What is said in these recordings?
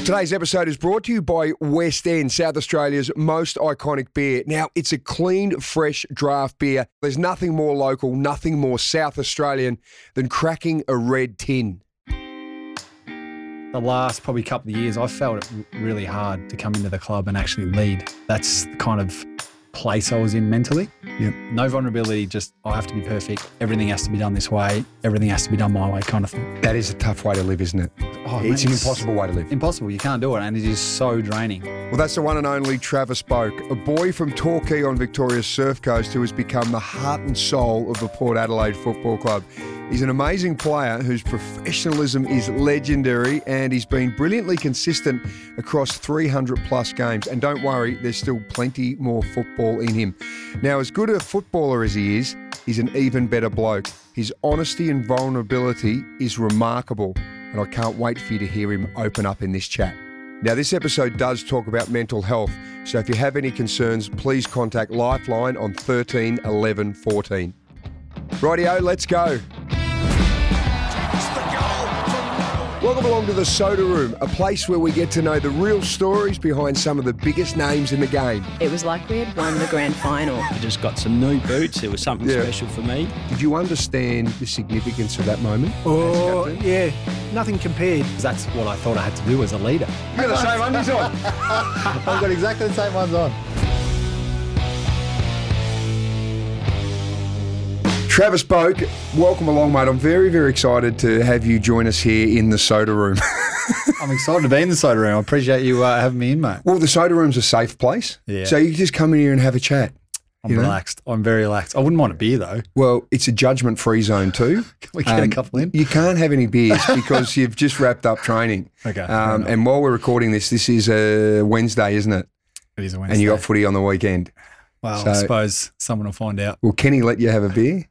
Well, today's episode is brought to you by West End, South Australia's most iconic beer. Now, it's a clean, fresh draft beer. There's nothing more local, nothing more South Australian than cracking a red tin. The last probably couple of years, I felt it really hard to come into the club and actually lead. That's the kind of place I was in mentally. No vulnerability, just I have to be perfect. Everything has to be done this way. Everything has to be done my way, kind of thing. That is a tough way to live, isn't it? Oh, it's mate, an impossible way to live. Impossible. You can't do it, and it is so draining. Well, that's the one and only Travis Boak, a boy from Torquay on Victoria's surf coast who has become the heart and soul of the Port Adelaide Football Club. He's an amazing player whose professionalism is legendary and he's been brilliantly consistent across 300 plus games. And don't worry, there's still plenty more football in him. Now, as good a footballer as he is, he's an even better bloke. His honesty and vulnerability is remarkable, and I can't wait for you to hear him open up in this chat. Now, this episode does talk about mental health, so if you have any concerns, please contact Lifeline on 13 11 14. Rightio, let's go. Welcome along to the Soda Room, a place where we get to know the real stories behind some of the biggest names in the game. It was like we had won the grand final. I just got some new boots. It was something Yeah. special for me. Did you understand the significance of that moment? Oh, yeah, nothing compared. 'Cause That's what I thought I had to do as a leader. You got the same undies on. I've got exactly the same ones on. Travis Boak, welcome along, mate. I'm very, very excited to have you join us here in the Soda Room. I'm excited to be in the soda room. I appreciate you uh, having me in, mate. well, the Soda Room's a safe place. Yeah. So you can just come in here and have a chat. I'm You know? relaxed. I'm very relaxed. I wouldn't want a beer though. Well, it's a judgment free zone too. Can we get a couple in? You can't have any beers because you've just wrapped up training. Okay, Um, and while we're recording this, this is a Wednesday, isn't it? It is a Wednesday. And you got footy on the weekend. well, so- I suppose someone will find out. Will Kenny let you have a beer?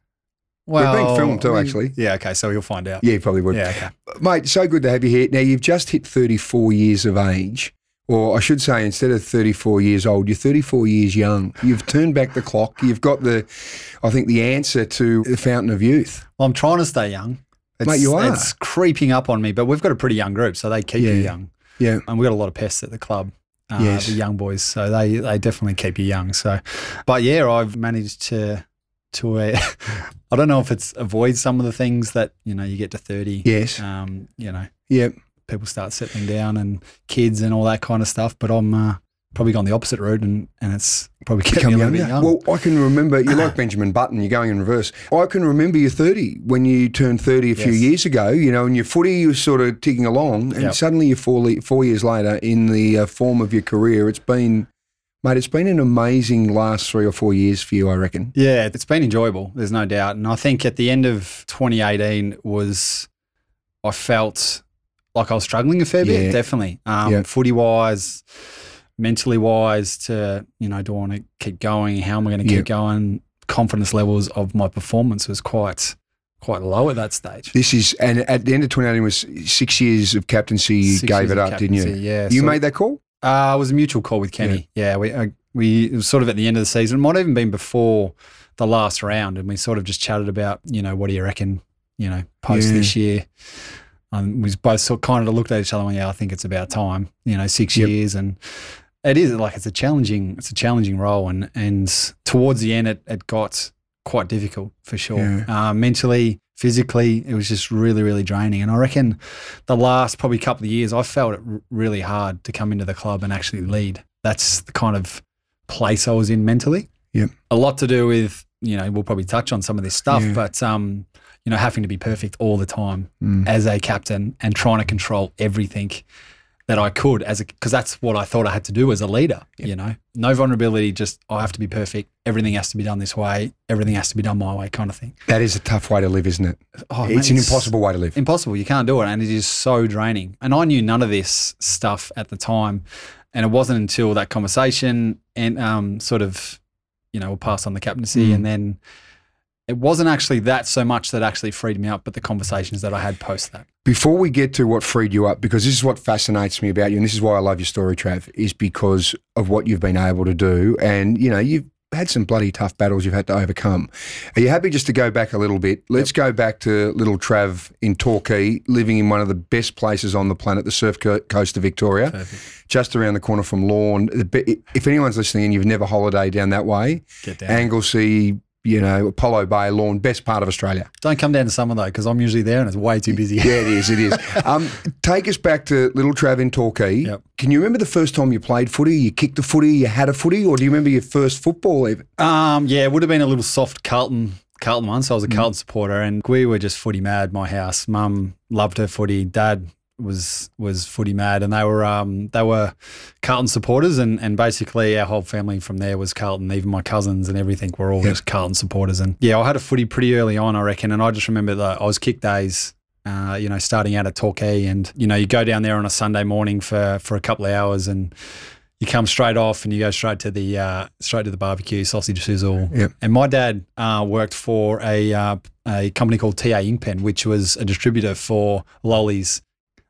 Well, being filmed too, mean, actually. Yeah, okay, so he'll find out. Yeah, he probably would. Yeah, okay. Mate, so good to have you here. Now, you've just hit 34 years of age. Or I should say, instead of 34 years old, you're 34 years young. You've turned back the clock. You've got the, I think, the answer to the fountain of youth. Well, I'm trying to stay young. It's, Mate, you are. It's creeping up on me, but we've got a pretty young group, so they keep you young. Yeah. And we've got a lot of pests at the club. Uh, Yes. The young boys, so they they definitely keep you young. So, but yeah, I've managed to to uh, I don't know if it's avoid some of the things that you know you get to thirty. Yes. Um, you know, Yeah. people start settling down and kids and all that kind of stuff. But I'm uh, probably gone the opposite route, and and it's probably kept Become me a little bit young. Well, I can remember, you're like Benjamin Button, you're going in reverse. I can remember you 30 when you turned 30 a few years ago, you know, and your footy was sort of ticking along, and Yep. suddenly you're four, four years later in the uh, form of your career. It's been, mate, it's been an amazing last three or four years for you, I reckon. Yeah, it's been enjoyable. There's no doubt. And I think at the end of 2018 was, I felt like I was struggling a fair Yeah. bit, definitely. Um, Yeah. Footy wise, mentally wise, to, you know, do I want to keep going? How am I going to Yeah. keep going? Confidence levels of my performance was quite, quite low at that stage. This is, and at the end of 2018 was six years of captaincy, you Six gave it up, didn't you? Yeah. You So- made that call? Uh, it was a mutual call with Kenny. Yeah, we uh, we it was sort of at the end of the season. It might have even been before the last round, and we sort of just chatted about, you know, what do you reckon, you know, post Yeah. this year. And we both sort of kind of looked at each other and went, yeah, I think it's about time. You know, six Yep. years, and it is like it's a challenging, it's a challenging role, and and towards the end, it it got quite difficult for sure. Uh, mentally, physically, it was just really, really draining. And I reckon the last probably couple of years, I felt it really hard to come into the club and actually lead. That's the kind of place I was in mentally. Yep. A lot to do with, you know, we'll probably touch on some of this stuff, Yeah. but, um, you know, having to be perfect all the time Mm. as a captain and trying to control everything that I could as a, because that's what I thought I had to do as a leader, you know, no vulnerability, just I have to be perfect. Everything has to be done this way. Everything has to be done my way kind of thing. That is a tough way to live, isn't it? Oh, it's mate, an impossible way to live. impossible. You can't do it, and it is so draining. And I knew none of this stuff at the time, and it wasn't until that conversation and um, sort of, you know, we'll pass on the captaincy, Mm. and then it wasn't actually that so much that actually freed me up, but the conversations that I had post that. Before we get to what freed you up, because this is what fascinates me about you, and this is why I love your story, Trav, is because of what you've been able to do. And, you know, you've had some bloody tough battles you've had to overcome. Are you happy just to go back a little bit? Let's go back to little Trav in Torquay, living in one of the best places on the planet, the surf co- coast of Victoria, just around the corner from Lorne. If anyone's listening and you've never holidayed down that way, Get down. Anglesea, you know, Apollo Bay, Lorne, best part of Australia. Don't come down to summer though, because I'm usually there and it's way too busy. Yeah, it is. It is. Um, take us back to little Trav in Torquay. Yep. Can you remember the first time you played footy? You kicked a footy, you had a footy, or do you remember your first football even? Um, yeah, it would have been a little soft Carlton Carlton one. So I was a Mm. Carlton supporter, and we were just footy mad. My house, mum loved her footy. Dad was was footy mad, and they were um they were Carlton supporters, and and basically our whole family from there was Carlton. Even my cousins and everything were all Yeah. just Carlton supporters. And yeah, I had a footy pretty early on, I reckon. And I just remember that I was kick days. Uh, you know, starting out at Torquay, and you know, you go down there on a Sunday morning for for a couple of hours, and you come straight off and you go straight to the uh, straight to the barbecue, sausage sizzle. Yep. And my dad uh, worked for a uh, a company called TA Inkpen, which was a distributor for lollies,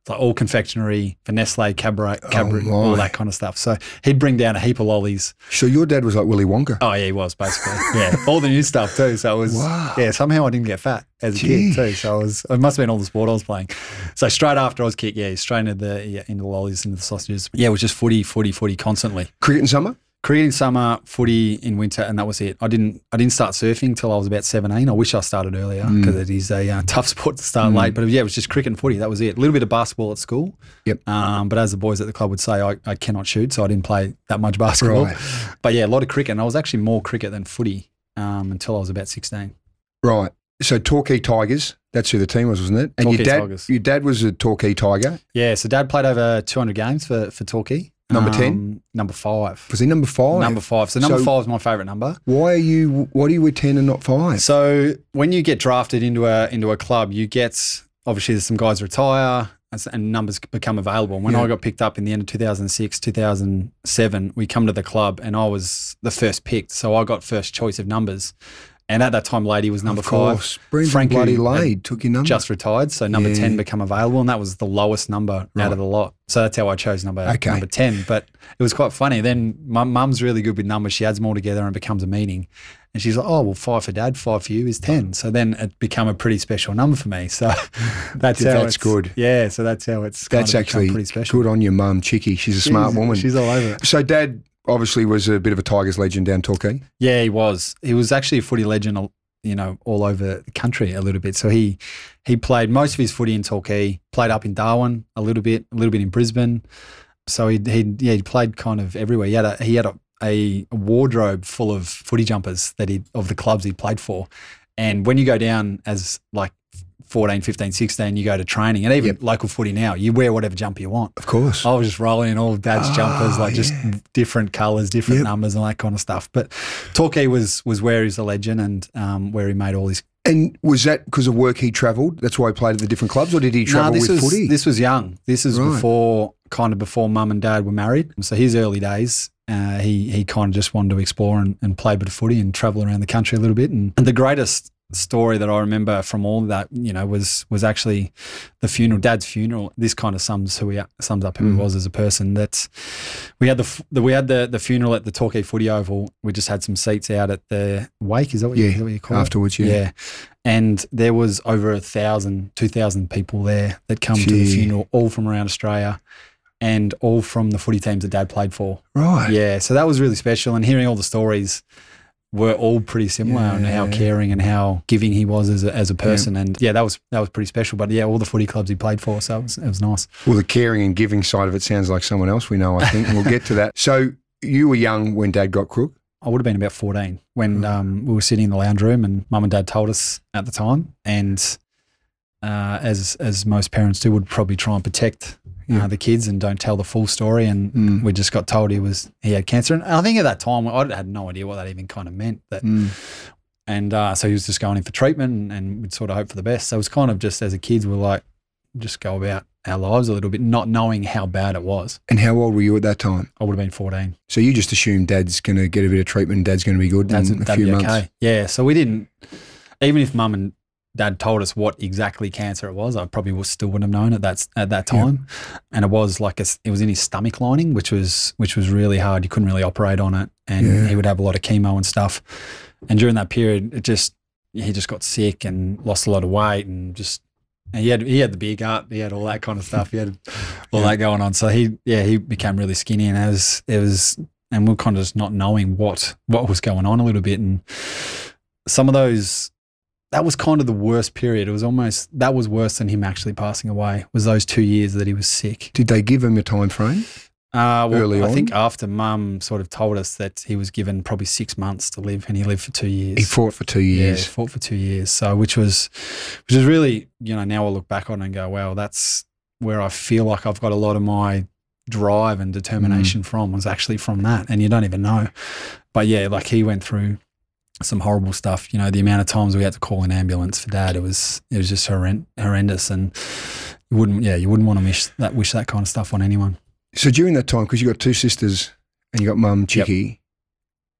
like all confectionery for Nestle, Cadbury, Cadbury Oh, all that kind of stuff. So he'd bring down a heap of lollies. So your dad was like Willy Wonka. Oh yeah, he was basically yeah, all the new stuff too. So it was Wow. yeah. Somehow I didn't get fat as a Gee. kid too. So I was it must have been all the sport I was playing. So straight after I was kicked, yeah, straight into the yeah, into the lollies, into the sausages. Yeah, it was just footy, footy, footy constantly. Cricket in summer? Cricket in summer, footy in winter, and that was it. I didn't I didn't start surfing till I was about seventeen. I wish I started earlier Mm. because it is a uh, tough sport to start late. But yeah, it was just cricket and footy. That was it. A little bit of basketball at school. Yep. Um, but as the boys at the club would say, I, I cannot shoot, so I didn't play that much basketball. Right. But yeah, a lot of cricket, and I was actually more cricket than footy um, until I was about sixteen. Right. So Torquay Tigers, that's who the team was, wasn't it? And Torquay your dad, Tigers. your dad was a Torquay Tiger. Yeah, so Dad played over two hundred games for for Torquay. Number 10? Um, Number five. Was he number five? Number five. So number So- five is my favourite number. Why are you? Why do you wear ten and not five? So when you get drafted into a into a club, you get obviously there's some guys retire and and numbers become available. When Yeah. I got picked up in the end of 2006, 2007, we come to the club and I was the first picked, so I got first choice of numbers. And at that time, Lade was number of course, five. Brendan Frank, who Bloody Lade took your number. Just retired, so number Yeah. ten become available, and that was the lowest number Right. out of the lot. So that's how I chose number Okay. number ten. But it was quite funny. Then my mum's really good with numbers. She adds them all together and it becomes a meaning. And she's like, "Oh, well, five for dad, five for you is ten. So then it became a pretty special number for me. So that's Yeah, how that's good. Yeah, so that's how it's that's actually pretty special. good on your mum, Chicky. She's a smart woman. She's all over it. so dad obviously was a bit of a Tigers legend down Torquay. Yeah, he was. He was actually a footy legend, you know, all over the country a little bit. So he he played most of his footy in Torquay, played up in Darwin a little bit, a little bit in Brisbane. So he he yeah he played kind of everywhere. He had a he had a, a wardrobe full of footy jumpers that he of the clubs he played for. And when you go down as like 14, 15, 16, you go to training and even Yep. local footy now, you wear whatever jumper you want. Of course. I was just rolling in all of dad's jumpers, Oh, like just different colours, different Yep. numbers, and that kind of stuff. But Torquay was was where he's a legend and um, where he made all his. And was that because of work he travelled? That's why he played at the different clubs, or did he travel with was footy? this was young. This is Right. before kind of before mum and dad were married. So his early days, uh, he he kind of just wanted to explore and, and play a bit of footy and travel around the country a little bit. And, and the greatest story that I remember from all that, you know, was was actually the funeral, dad's funeral. This kind of sums who he sums up who Mm. he was as a person. That's we had the, the we had the the funeral at the Torquay Footy Oval. We just had some seats out at the wake. Is that what, you, Yeah, is that what you call it? afterwards, yeah. Yeah. And there was over a thousand, two thousand people there that come to the funeral, all from around Australia and all from the footy teams that dad played for. right. Yeah. So that was really special. And hearing all the stories were all pretty similar and how Yeah. caring and how giving he was as a, as a person. And yeah, that was that was pretty special. But yeah, all the footy clubs he played for. So it was, it was nice. Well, the caring and giving side of it sounds like someone else we know. I think and we'll get to that. So you were young when Dad got crook. I would have been about 14 when um, we were sitting in the lounge room and mum and dad told us at the time. And uh, as as most parents do, would probably try and protect Yeah. uh, the kids and don't tell the full story. And Mm. we just got told he was he had cancer. And I think at that time I had no idea what that even kind of meant. That and uh, so he was just going in for treatment and, and we'd sort of hope for the best. So it was kind of just as a kids, we're like, just go about our lives a little bit, not knowing how bad it was. And how old were you at that time? I would have been 14. So you just assumed Dad's going to get a bit of treatment Dad's going to be good That's in a few months. okay. Yeah. So we didn't, even if mum and dad told us what exactly cancer it was, I probably still wouldn't have known at that at that time. And it was like a, it was in his stomach lining, which was which was really hard. You couldn't really operate on it, and Yeah. he would have a lot of chemo and stuff. And during that period, it just he just got sick and lost a lot of weight, and just and he had he had the beer gut, he had all that kind of stuff, he had all that going on. So he yeah he became really skinny, and it was it was and we are kind of just not knowing what what was going on a little bit, and some of those that was kind of the worst period. It was almost that was worse than him actually passing away. Was those two years that he was sick? Did they give him a time frame? Uh, well, Early I on? think after Mum sort of told us that he was given probably six months to live, and he lived for two years. He fought for two years. Yeah, fought for two years. So, which was, which is really, you know, now I look back on it and go, wow, that's where I feel like I've got a lot of my drive and Mm. determination from was actually from that, and you don't even know. But yeah, like he went through some horrible stuff. You know, the amount of times we had to call an ambulance for dad, it was it was just horrend- horrendous, and you wouldn't, yeah, you wouldn't want to wish that wish that kind of stuff on anyone. So during that time, because you got two sisters and you got mum Chicky,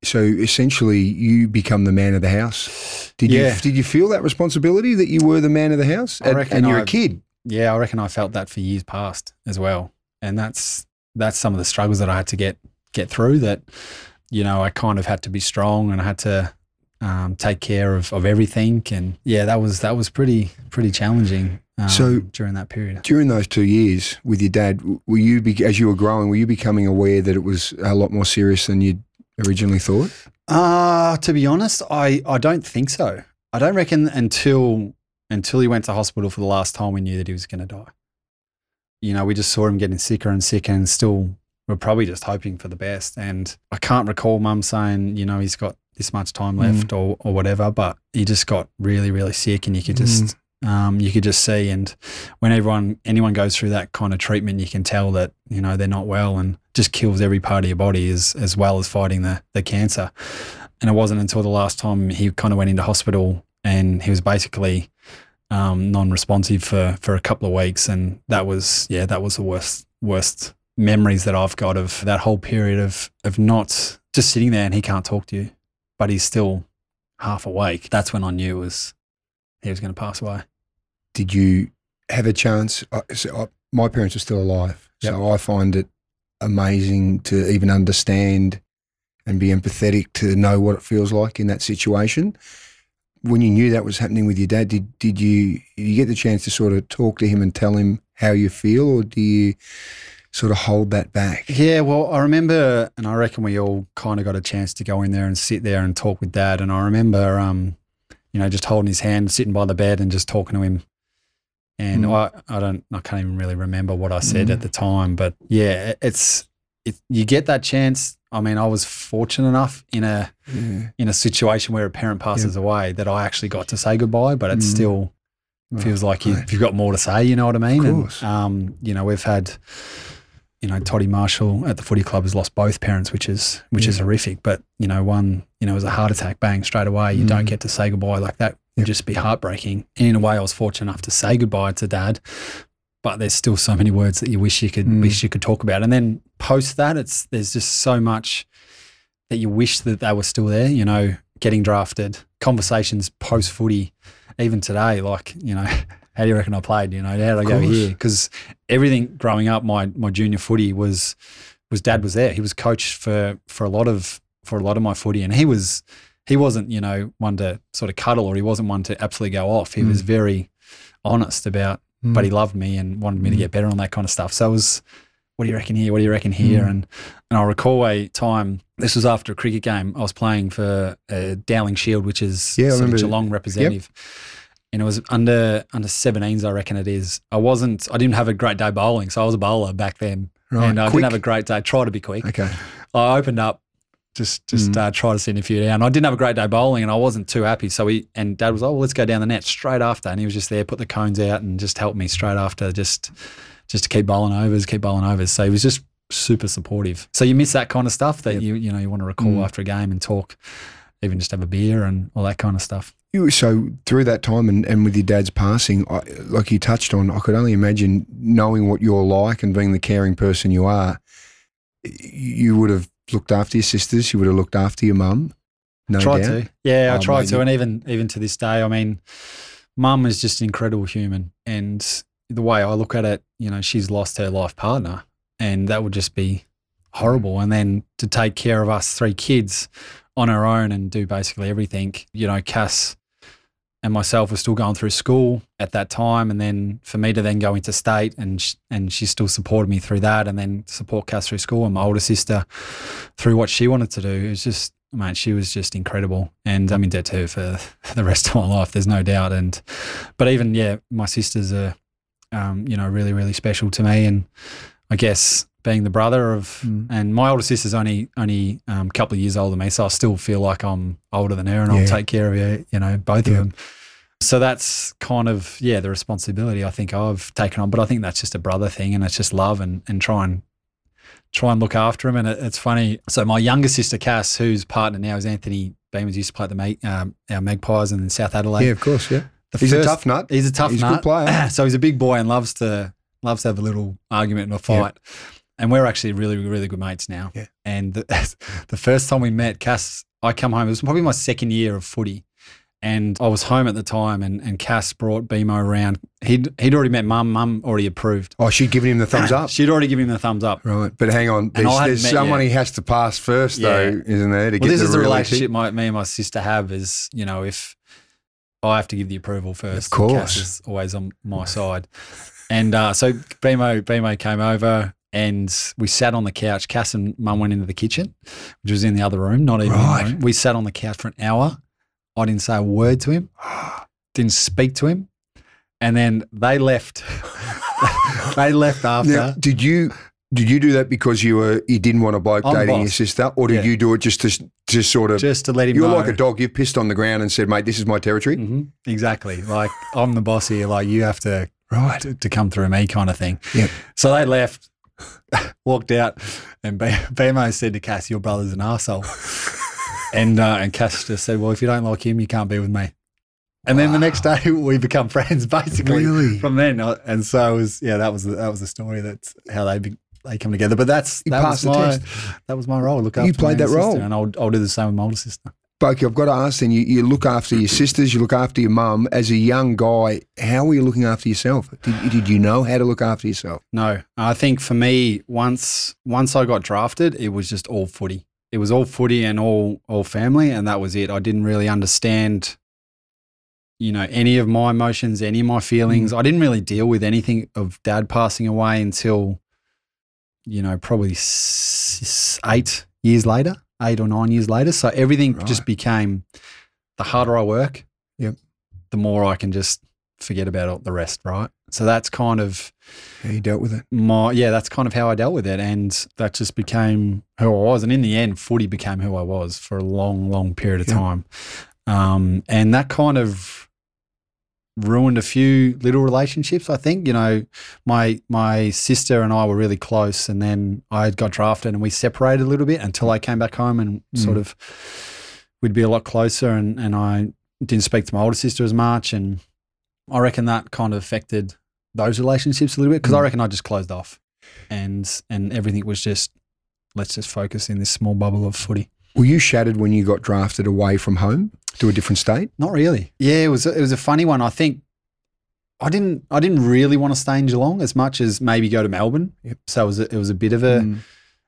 so essentially you become the man of the house. Did Yeah. you did you feel that responsibility that you were the man of the house? I And, reckon and you're I- a kid. yeah, I reckon I felt that for years past as well, and that's that's some of the struggles that I had to get get through. That you know, I kind of had to be strong, and I had to um, take care of, of everything, and yeah, that was that was pretty pretty challenging. Um, So- during that period, During those two years with your dad, were you be, as you were growing, were you becoming aware that it was a lot more serious than you'd originally thought? uh to be honest, I I don't think so. I don't reckon until until he went to hospital for the last time we knew that he was going to die. You know, we just saw him getting sicker and sicker, and still we're probably just hoping for the best. And I can't recall mum saying, you know, he's got this much time left or, or whatever, but he just got really, really sick and you could just, um, you could just see. And when everyone, anyone goes through that kind of treatment, you can tell that, you know, they're not well and just kills every part of your body as, as well as fighting the, the cancer. And it wasn't until the last time he kind of went into hospital and he was basically, um, non-responsive for, for a couple of weeks. And that was, yeah, that was the worst, worst memories that I've got of that whole period of of not just sitting there and he can't talk to you, but he's still half awake. That's when I knew it was he was going to pass away. Did you have a chance? I- so I, my parents are still alive, so I find it amazing to even understand and be empathetic to know what it feels like in that situation. When you knew that was happening with your dad, did did you did you get the chance to sort of talk to him and tell him how you feel, or do you sort of hold that back? Yeah, well, I remember, and I reckon we all kind of got a chance to go in there and sit there and talk with Dad. And I remember, um, you know, just holding his hand, sitting by the bed, and just talking to him. And Mm. I, I don't, I can't even really remember what I said at the time, but yeah, it's, it, you get that chance. I mean, I was fortunate enough in a Yeah. in a situation where a parent passes away that I actually got to say goodbye, but it Mm. still Right. feels like you, Right. you've got more to say. You know what I mean? Of course. And, um, you know, we've had, you know, Toddy Marshall at the footy club has lost both parents, which is which is horrific. But you know, one, you know, was a heart attack, bang straight away. You Mm. don't get to say goodbye like that. Would Yep. just be heartbreaking. And in a way, I was fortunate enough to say goodbye to Dad. But there's still so many words that you wish you could Mm. wish you could talk about. And then post that, it's there's just so much that you wish that they were still there. You know, getting drafted, conversations post footy, even today. Like, you know, how do you reckon I played? You know, how did I go here? Because everything growing up, my my junior footy was was dad was there. He was coach for for a lot of for a lot of my footy, and he was he wasn't you know one to sort of cuddle or he wasn't one to absolutely go off. He was Mm. very honest about, but he loved me and wanted me to Mm. get better on that kind of stuff. So it was. What do you reckon here? What do you reckon here? Mm. And and I recall a time. This was after a cricket game. I was playing for uh, Dowling Shield, which is Yeah, sort of. Geelong representative and it was under under 17s, I reckon it is. I wasn't, I didn't have a great day bowling, so I was a bowler back then, Right. and I Quick. didn't have a great day. Try to be quick. Okay. I opened up, just just Mm. uh, try to send a few down. I didn't have a great day bowling, and I wasn't too happy. So he and Dad was, oh, well, let's go down the net straight after, and he was just there, put the cones out, and just helped me straight after, just just to keep bowling overs, keep bowling overs. So he was just super supportive. So you miss that kind of stuff that Yep. you you know you want to recall Mm. after a game and talk, even just have a beer and all that kind of stuff. You, so through that time and, and with your dad's passing, I, like you touched on, I could only imagine knowing what you're like and being the caring person you are. You would have looked after your sisters. You would have looked after your mum. No tried doubt. to. Yeah, I Oh, tried to, and even even to this day, I mean, mum is just an incredible human. And the way I look at it, you know, she's lost her life partner, and that would just be horrible. And then to take care of us three kids on her own and do basically everything, you know, Cass and myself were still going through school at that time, and then for me to then go into state, and sh- and she still supported me through that, and then support Cass through school, and my older sister through what she wanted to do. It was just, man, she was just incredible, and I'm in debt to her for, for the rest of my life. There's no doubt, and but even yeah, my sisters are, um, you know, really really special to me, and I guess being the brother of, Mm. and my older sister's only only um, a couple of years older than me, so I still feel like I'm older than her, and Yeah. I'll take care of her, you know, both Yeah. of them. So that's kind of yeah the responsibility I think I've taken on, but I think that's just a brother thing, and it's just love and and try and try and look after him. And it, it's funny. So my younger sister Cass, whose partner now is Anthony Beamers, used to play at the Mag, um, our Magpies in South Adelaide. Yeah, of course. Yeah. The He's a tough nut. He's a tough nut. He's a good player. so he's a big boy and loves to loves to have a little argument and a fight. And we're actually really, really good mates now. Yeah. And the, the first time we met, Cass, I come home. It was probably my second year of footy, and I was home at the time. And, and Cass brought BMO around. He'd he'd already met Mum. Mum already approved. Oh, she'd given him the thumbs up. She'd already given him the thumbs up. Right, but hang on. There's, there's met someone yet. he has to pass first, though, isn't there? To Well, get this the is the relationship my, me and my sister have. Is you know if I have to give the approval first, Of course. Cass is always on my side. And uh, so BMO BMO came over and we sat on the couch. Cass and Mum went into the kitchen, which was in the other room, not even Right. We sat on the couch for an hour. I didn't say a word to him, didn't speak to him, and then they left. they left after. Now, did you did you do that because you were you didn't want a bloke I'm dating your sister, or did Yeah. you do it just to just sort of? just to let him you're know. like a dog. You've pissed on the ground and said, "Mate, this is my territory." hmm Exactly. Like I'm the boss here. Like you have to Right. to, to come through me, kind of thing. Yep. So they left, walked out, and B- BMO said to Cass, "Your brother's an arsehole. and uh, and Cass just said, "Well, if you don't like him, you can't be with me." And then the next day, we become friends, basically. Really? From then, and so it was yeah, that was the, that was the story. That's how they be, they come together. But that's You that was the my that was my role. Look You after my played that role. and I'll I'll do the same with my older sister. Bokey, I've got to ask then, you, you look after your sisters, you look after your mum. As a young guy, how were you looking after yourself? Did, did you know how to look after yourself? No, I think for me, once once I got drafted, it was just all footy. It was all footy and all all family, and that was it. I didn't really understand, you know, any of my emotions, any of my feelings. Mm. I didn't really deal with anything of dad passing away until, you know, probably s- eight years later, eight or nine years later. So everything just became the harder I work, Yep. the more I can just forget about all the rest, right? So that's kind of How you dealt with it? my yeah, that's kind of how I dealt with it, and that just became who I was. And in the end, footy became who I was for a long, long period of Yeah. time, um, and that kind of ruined a few little relationships. I think you know, my my sister and I were really close, and then I got drafted, and we separated a little bit until I came back home, and sort Mm. of we'd be a lot closer, and and I didn't speak to my older sister as much, and I reckon that kind of affected those relationships a little bit because I Mm. reckon I just closed off, and and everything was just let's just focus in this small bubble of footy. Were you shattered when you got drafted away from home to a different state? Not really. Yeah, it was it was a funny one. I think I didn't I didn't really want to stay in Geelong as much as maybe go to Melbourne. Yep. So it was a, it was a bit of a, Mm.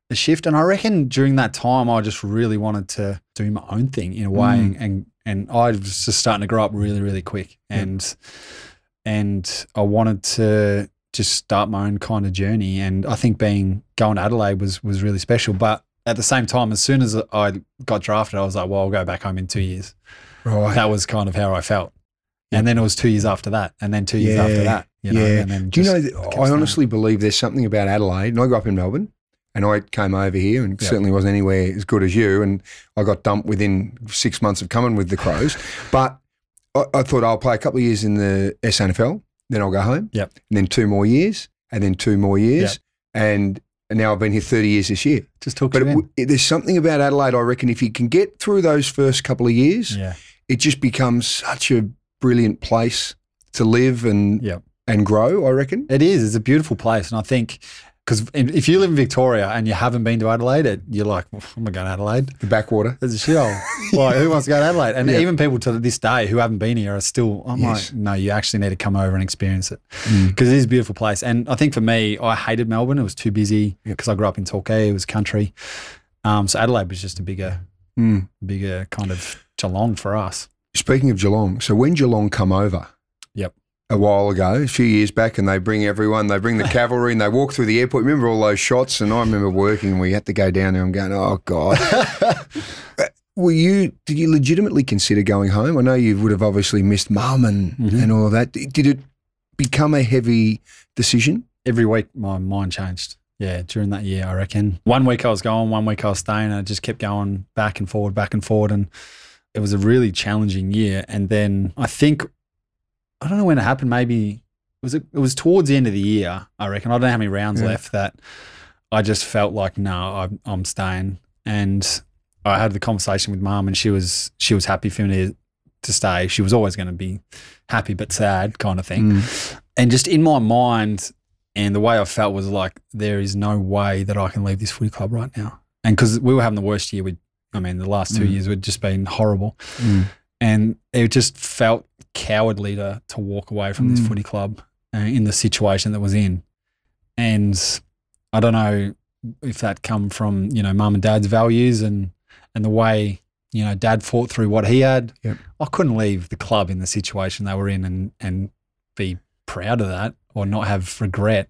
a shift, and I reckon during that time I just really wanted to do my own thing in a way, Mm. and, and I was just starting to grow up really really quick, Yep. and and I wanted to just start my own kind of journey, and I think being going to Adelaide was was really special, but. At the same time, as soon as I got drafted, I was like, "Well, I'll go back home in two years." Right. that was kind of how I felt. And then it was two years after that, and then two years after that. You know, yeah. and then Do you know, I staying. honestly believe there's something about Adelaide. And I grew up in Melbourne and I came over here and Yep. certainly wasn't anywhere as good as you. And I got dumped within six months of coming with the Crows. but I, I thought I'll play a couple of years in the SANFL, then I'll go home. Yep. And then two more years, and then two more years. And, and now I've been here 30 years this year. just took But it, w- there's something about Adelaide, I reckon, if you can get through those first couple of years, Yeah, it just becomes such a brilliant place to live and yeah. and grow, I reckon. It is. It's a beautiful place, and I think because if you live in Victoria and you haven't been to Adelaide, it, you're like, I'm not going to Adelaide. The backwater. There's a shithole. like, who wants to go to Adelaide? And Yeah. even people to this day who haven't been here are still, I'm Yes. like, no, you actually need to come over and experience it Mm. because it is a beautiful place. And I think for me, I hated Melbourne. It was too busy Yep. because I grew up in Torquay. It was country. Um, so Adelaide was just a bigger, Mm. bigger kind of Geelong for us. Speaking of Geelong, so when Geelong come over, Yep. A while ago, a few years back, and they bring everyone, they bring the cavalry, and they walk through the airport. Remember all those shots? And I remember working, and we had to go down there. I'm going, oh god. Uh, Were you? Did you legitimately consider going home? I know you would have obviously missed mum and Mhm. and all of that. Did it become a heavy decision? every week my mind changed. Yeah, during that year, I reckon. One week I was going, one week I was staying, and I just kept going back and forward, back and forward. And it was a really challenging year. And then I think, I don't know when it happened, maybe was it, it was towards the end of the year, I reckon. I don't know how many rounds Yeah. left that I just felt like, no, I'm, I'm staying. And I had the conversation with mum and she was, she was happy for me to, to stay. She was always going to be happy but sad kind of thing Mm. and just in my mind and the way I felt was like there is no way that I can leave this footy club right now. And because we were having the worst year, we, I mean, the last two Mm. years would just been horrible, Mm. and it just felt cowardly to to walk away from this Mm. footy club uh, in the situation that was in. And I don't know if that come from you know mum and dad's values and and the way you know dad fought through what he had. Yep. I couldn't leave the club in the situation they were in and and be proud of that or not have regret.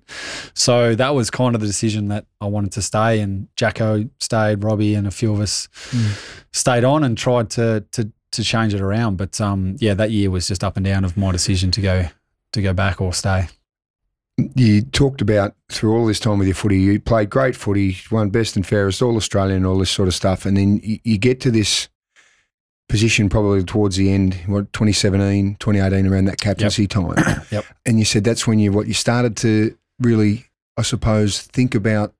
So that was kind of the decision that I wanted to stay and Jacko stayed, Robbie and a few of us Mm. stayed on and tried to to to change it around. But um yeah, that year was just up and down of my decision to go to go back or stay. You talked about through all this time with your footy, you played great footy, won best and fairest, all Australian, all this sort of stuff, and then you, you get to this position probably towards the end, what 2017, 2018, around that captaincy time. Yep. And you said that's when you what you started to really, I suppose, think about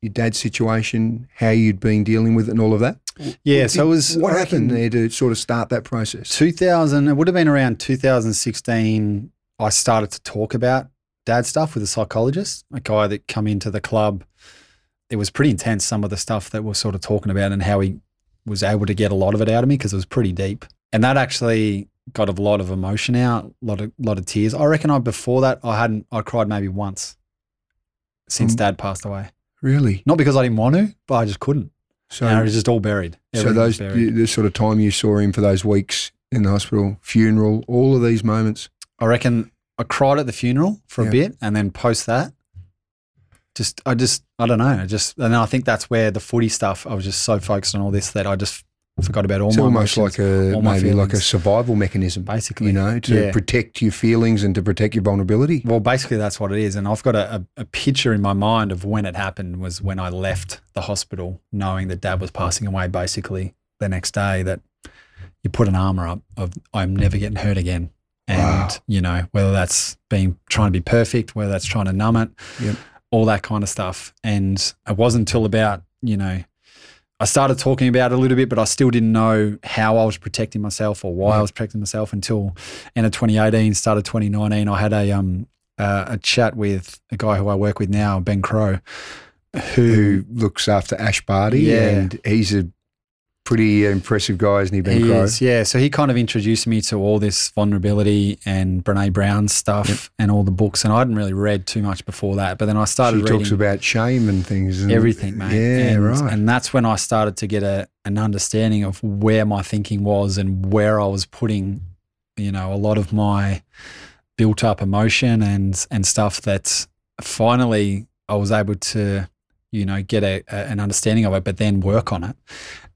your dad's situation, how you'd been dealing with it, and all of that. Yeah, so it was what happened there to sort of start that process. 2000 it would have been around 2016 I started to talk about dad stuff with a psychologist, a guy that come into the club. It was pretty intense some of the stuff that we're sort of talking about and how he was able to get a lot of it out of me because it was pretty deep. And that actually got a lot of emotion out, a lot of lot of tears. I reckon I before that I hadn't I cried maybe once since Mm. dad passed away. Really? Not because I didn't want to, but I just couldn't. So, was just all buried. so those buried. the sort of time you saw him for those weeks in the hospital, funeral, all of these moments. I reckon I cried at the funeral for Yeah. a bit, and then post that, just I just I don't know. I just and I think that's where the footy stuff. I was just so focused on all this that I just forgot about all It's my almost emotions, like a maybe like a survival mechanism, basically. you know, to Yeah. protect your feelings and to protect your vulnerability. Well, basically that's what it is, and I've got a, a, a picture in my mind of when it happened was when I left the hospital, knowing that Dad was passing away. Basically, the next day, that you put an armor up of I'm never getting hurt again, and Wow. you know whether that's being trying to be perfect, whether that's trying to numb it, Yep. all that kind of stuff. And it wasn't until about you know. I started talking about it a little bit, but I still didn't know how I was protecting myself or why I was protecting myself until end of 2018, started 2019. I had a um uh, a chat with a guy who I work with now, Ben Crowe, who Who looks after Ash Barty, Yeah. and he's a pretty uh, impressive guy, isn't he, Ben he Crowe? is, yeah. So he kind of introduced me to all this vulnerability and Brene Brown stuff and all the books, and I hadn't really read too much before that. But then I started She reading talks about shame and things. And everything, mate. Yeah, and, right. And that's when I started to get a an understanding of where my thinking was and where I was putting, you know, a lot of my built up emotion and and stuff that finally I was able to, you know, get a, a an understanding of it, but then work on it.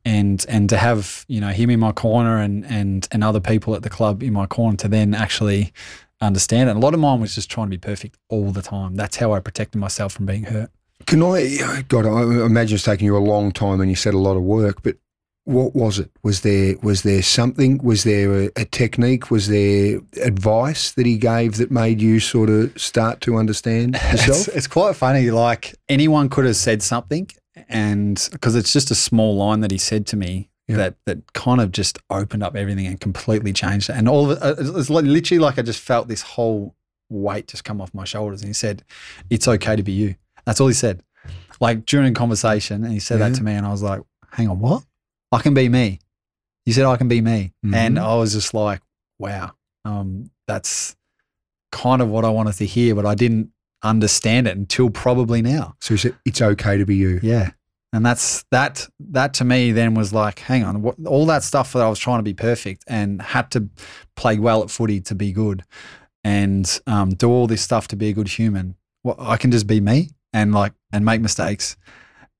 And and to have, you know, him in my corner and and and other people at the club in my corner to then actually understand it. A lot of mine was just trying to be perfect all the time. That's how I protected myself from being hurt. Can I, God, I imagine it's taken you a long time and you said a lot of work, but what was it? Was there was there something? Was there a, a technique? Was there advice that he gave that made you sort of start to understand It's, yourself? it's quite funny. Like anyone could have said something, and because it's just a small line that he said to me Yeah. that that kind of just opened up everything and completely changed it. And all of it, uh, it's li- literally like I just felt this whole weight just come off my shoulders. And he said, "It's okay to be you." That's all he said. Like during a conversation, and he said Yeah. that to me, and I was like, hang on, what? I can be me. You said I can be me. And Mhm. I was just like, wow, um, that's kind of what I wanted to hear, but I didn't understand it until probably now. So it's okay to be you. Yeah. And that's that that to me then was like, hang on, what, all that stuff that I was trying to be perfect and had to play well at footy to be good and um, do all this stuff to be a good human. Well, I can just be me and like and make mistakes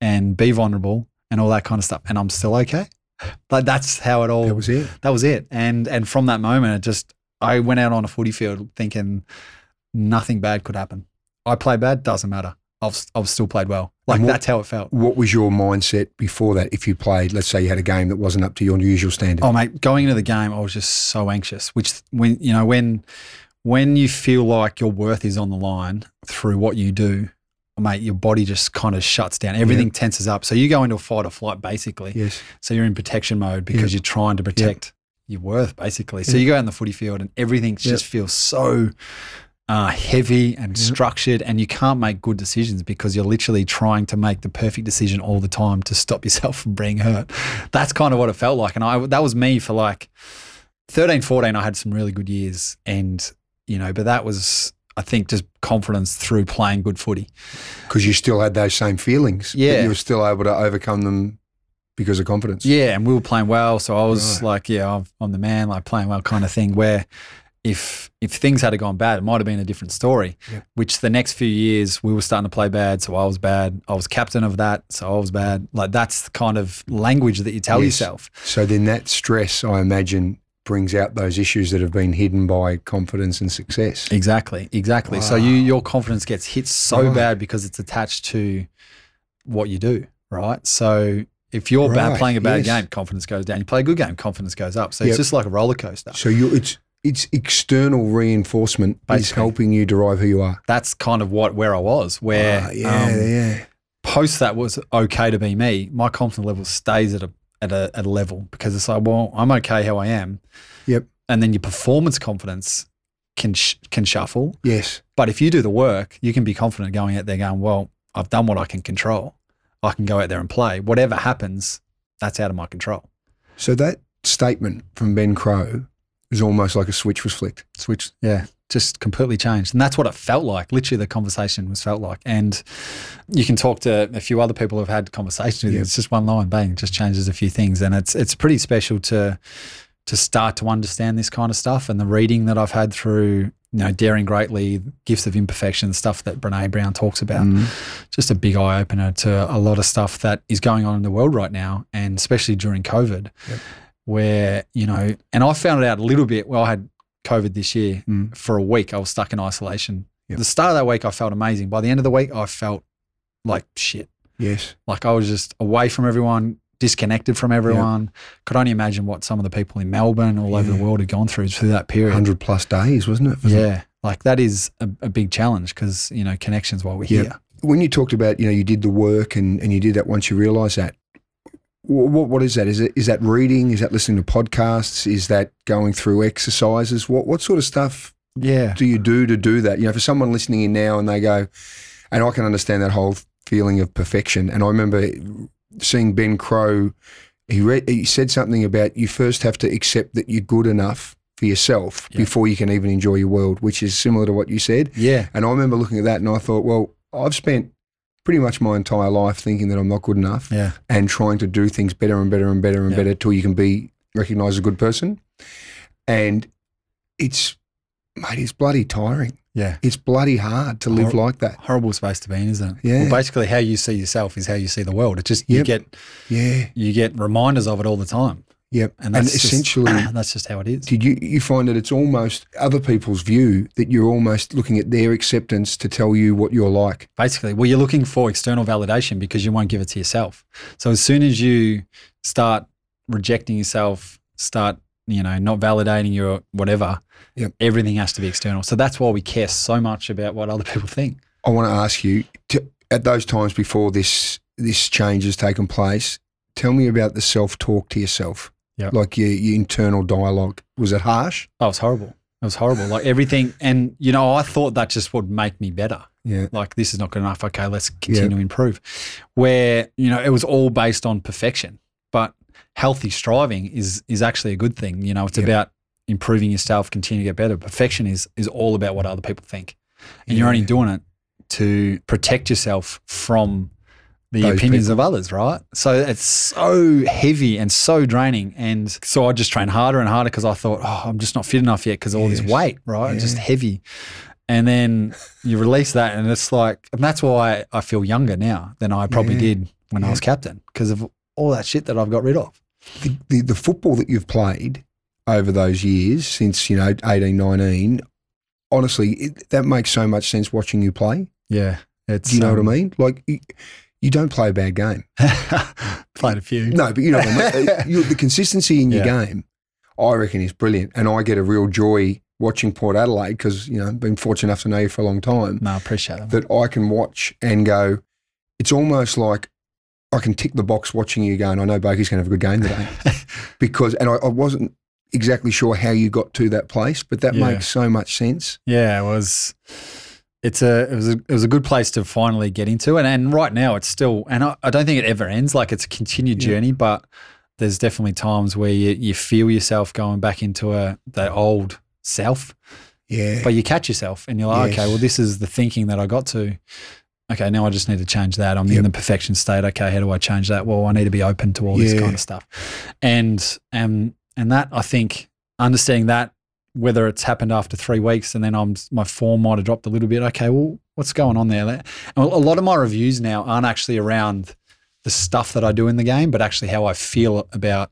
and be vulnerable and all that kind of stuff. And I'm still okay. Like that's how it all That was it. that was it. And and from that moment, it just I went out on a footy field thinking nothing bad could happen. I play bad, doesn't matter. I've I've still played well. Like what- that's how it felt. What was your mindset before that? If you played, let's say you had a game that wasn't up to your usual standard. Oh mate, going into the game, I was just so anxious. Which when you know when when you feel like your worth is on the line through what you do, mate, your body just kind of shuts down. Everything tenses up. So you go into a fight or flight basically. Yes. So you're in protection mode because Yeah. you're trying to protect your worth, basically. So you go out in the footy field and everything just feels so uh, heavy and structured, and you can't make good decisions because you're literally trying to make the perfect decision all the time to stop yourself from being hurt. That's kind of what it felt like, and I that was me for like 13, 14. I had some really good years, and you know, but that was. I think just confidence through playing good footy. Because you still had those same feelings. but Yeah. you were still able to overcome them because of confidence. Yeah, and we were playing well, so I was Right. like, yeah, I'm, I'm the man, like playing well, kind of thing. Where if if things had gone bad, it might have been a different story. Yeah. Which the next few years we were starting to play bad, so I was bad. I was captain of that, so I was bad. Like that's the kind of language that you tell Yes. yourself. So then that stress, I imagine, brings out those issues that have been hidden by confidence and success. Exactly, exactly. So you your confidence gets hit so Right. bad because it's attached to what you do, right? So if you're bad playing a bad yes. game, confidence goes down. You play a good game, confidence goes up. So Yep. it's just like a roller coaster. So you, it's it's external reinforcement is Basically. helping you derive who you are. that's kind of what where I was. Where Ah, yeah, um, yeah. post that was okay to be me. My confidence level stays at a at a at a level because it's like, well, I'm okay how I am. Yep. And then your performance confidence can sh- can shuffle. Yes. But if you do the work, you can be confident going out there going, well, I've done what I can control. I can go out there and play. Whatever happens, that's out of my control. So that statement from Ben Crowe is almost like a switch was flicked. Switch, yeah, just completely changed. And that's what it felt like. Literally, the conversation was felt like. And you can talk to a few other people who've had conversations with you. It's just one line, bang, just changes a few things. And it's it's pretty special to to start to understand this kind of stuff. And the reading that I've had through, you know, Daring Greatly, Gifts of Imperfection, stuff that Brene Brown talks about, mm-hmm. just a big eye opener to a lot of stuff that is going on in the world right now, and especially during COVID, Yep. where, you know, and I found it out a little bit. Well, I had COVID this year Mm. for a week. I was stuck in isolation. Yep. The start of that week, I felt amazing. By the end of the week, I felt like shit. Yes. Like I was just away from everyone, disconnected from everyone. Could only imagine what some of the people in Melbourne, all over the world, had gone through through that period. 100 plus days, wasn't it? Was it? Yeah, like that is a, a big challenge because you know connections while we're Yep. here. When you talked about, you know, you did the work and, and you did that once you realised that, what, what is that? Is it is that reading? Is that listening to podcasts? Is that going through exercises? What what sort of stuff Yeah, do you do to do that? You know, for someone listening in now and they go, and I can understand that whole feeling of perfection. And I remember seeing Ben Crowe. He read, he said something about you first have to accept that you're good enough for yourself Yeah. before you can even enjoy your world, which is similar to what you said. yeah, And I remember looking at that and I thought, well, I've spent pretty much my entire life thinking that I'm not good enough yeah. and trying to do things better and better and better and Yeah. better till you can be recognized as a good person. And it's, mate, it's bloody tiring. Yeah. It's bloody hard to live Hor- like that. Horrible space to be in, isn't it? Yeah. Well, basically, how you see yourself is how you see the world. It just you get Yeah. you get reminders of it all the time, Yep. and And, that's just- essentially, that's just how it is. did you you find that it's almost other people's view that you're almost looking at their acceptance to tell you what you're like? Basically, well, you're looking for external validation because you won't give it to yourself. So as soon as you start rejecting yourself, start you know not validating your whatever, Yep. everything has to be external. So that's why we care so much about what other people think. I want to ask you to, at those times before this this change has taken place. Tell me about the self talk to yourself, Yep. like your, your internal dialogue. Was it harsh? Oh, it was horrible. It was horrible. Like everything, and you know, I thought that just would make me better. Yeah. Like this is not good enough. Okay, let's continue to improve. Where you know it was all based on perfection, but healthy striving is is actually a good thing. You know, it's Yeah. about improving yourself, continue to get better. Perfection is is all about what other people think, and you're only doing it to protect yourself from the opinions of others, right? So it's so heavy and so draining. And so I just trained harder and harder because I thought, oh, I'm just not fit enough yet because all this weight, right? It's Just heavy. And then you release that, and it's like, and that's why I feel younger now than I probably Yeah. did when I was captain because of all that shit that I've got rid of. the, the, the football that you've played over those years since you know 18 19 honestly it, that makes so much sense watching you play Yeah. It's, do you know um, what i mean like you, don't play a bad game Played a few. no but you know what i Uh, you, the consistency in your Yeah. game i reckon is brilliant and i get a real joy watching port adelaide because you know i've been fortunate enough to know you for a long time No, I appreciate that. that i can watch and go it's almost like i can tick the box watching you going i know Bakey's going to have a good game today because and I, I wasn't exactly sure how you got to that place, but that Yeah. makes so much sense. Yeah, it was. It's a it was a it was a good place to finally get into, and and right now it's still, and I, I don't think it ever ends. Like it's a continued Yeah. journey, but there's definitely times where you you feel yourself going back into a that old self, Yeah, but you catch yourself, and you're like, Yes. okay, well this is the thinking that I got to. Okay, now I just need to change that. I'm Yep. in the perfection state. Okay, how do I change that? Well, I need to be open to all this kind of stuff, and and and that I think understanding that whether it's happened after three weeks and then I'm my form might have dropped a little bit. Okay, well, what's going on there? And a lot of my reviews now aren't actually around the stuff that I do in the game, but actually how I feel about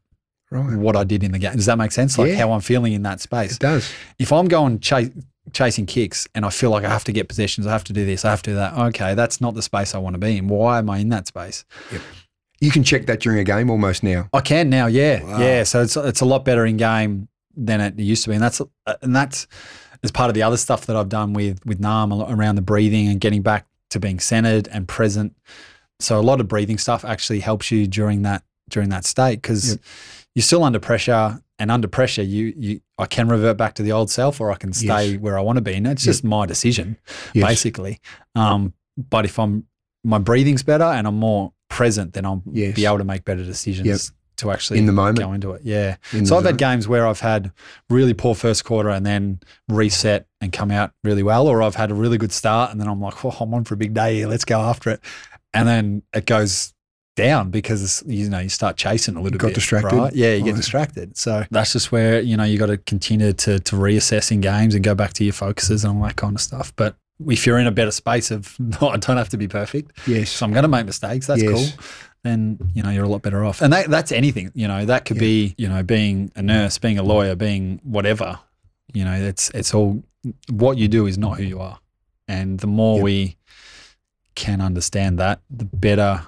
right. what I did in the game. Does that make sense? Like Yeah. how I'm feeling in that space. It does. If I'm going chase, chasing kicks and I feel like I have to get possessions, I have to do this, I have to do that. Okay, that's not the space I want to be in. Why am I in that space? You can check that during a game almost now. I can now, yeah, Wow. yeah. So it's it's a lot better in game than it used to be, and that's uh, and that's as part of the other stuff that I've done with with Nam around the breathing and getting back to being centered and present. So a lot of breathing stuff actually helps you during that during that state because Yep. you're still under pressure, and under pressure, you you I can revert back to the old self, or I can stay Yes. where I want to be, and it's Yep. just my decision Yes. basically. Um, but if I'm my breathing's better and I'm more present, then I'll Yes. be able to make better decisions. To actually In the moment. go into it. Yeah. In So I've had games where I've had really poor first quarter and then reset and come out really well, or I've had a really good start and then I'm like, oh, I'm on for a big day here. Let's go after it. And then it goes down because you know you start chasing a little got bit. distracted? right? Yeah, you get distracted. So that's just where you know you got to continue to to reassess in games and go back to your focuses and all that kind of stuff. But if you're in a better space of, I don't have to be perfect, Yes. so I'm going to make mistakes. That's Yes. cool. Then you know you're a lot better off, and that, that's anything. You know that could Yeah. be you know being a nurse, being a lawyer, being whatever. You know it's it's all what you do is not who you are, and the more Yep. we can understand that, the better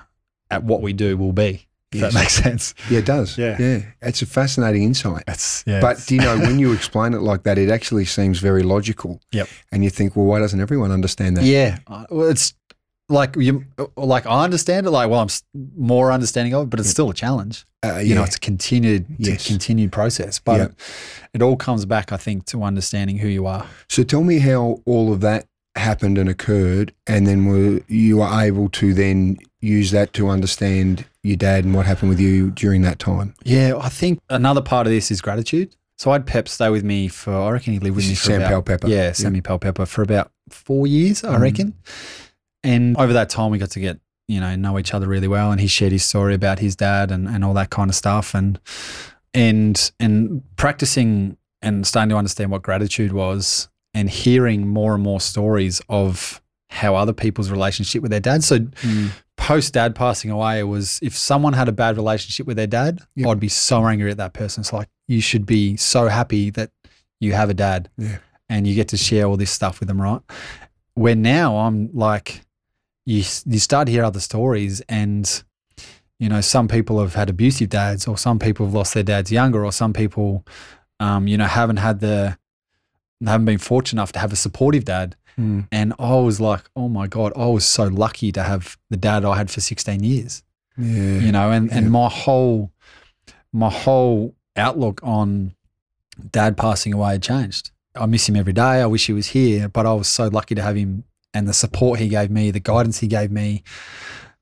at what we do will be. If Yes. that makes sense. Yeah, it does. Yeah. Yeah. It's a fascinating insight. That's yeah. But do you know, when you explain it like that, it actually seems very logical. Yep. And you think, well, why doesn't everyone understand that? Yeah, Uh, well, it's like you, like I understand it. Like, well, I'm more understanding of it, but it's still a challenge. Uh, You know, it's a continued, Yes. a continued process. But Yeah. it, it all comes back, I think, to understanding who you are. So tell me how all of that happened and occurred, and then were you were able to then use that to understand your dad and what happened with you during that time. Yeah, I think another part of this is gratitude. So I had Pep stay with me for, I reckon he lived with me for Sam about, Powell-Pepper. Yeah, Yeah. Sammy Powell-Pepper for about four years, I Mhm. reckon. And over that time, we got to get, you know, know each other really well. And he shared his story about his dad and, and all that kind of stuff. And, and, and practicing and starting to understand what gratitude was and hearing more and more stories of how other people's relationship with their dad. So mm. post dad passing away, it was if someone had a bad relationship with their dad, Yep. I'd be so angry at that person. It's like you should be so happy that you have a dad Yeah. and you get to share all this stuff with them, right? Where now I'm like, you you start to hear other stories and you know some people have had abusive dads or some people have lost their dads younger or some people um, you know haven't had the haven't been fortunate enough to have a supportive dad Mm. and I was like, oh my God, I was so lucky to have the dad I had for 16 years, Yeah. you know, and, Yeah. and my whole, my whole outlook on dad passing away had changed. I miss him every day. I wish he was here, but I was so lucky to have him and the support he gave me, the guidance he gave me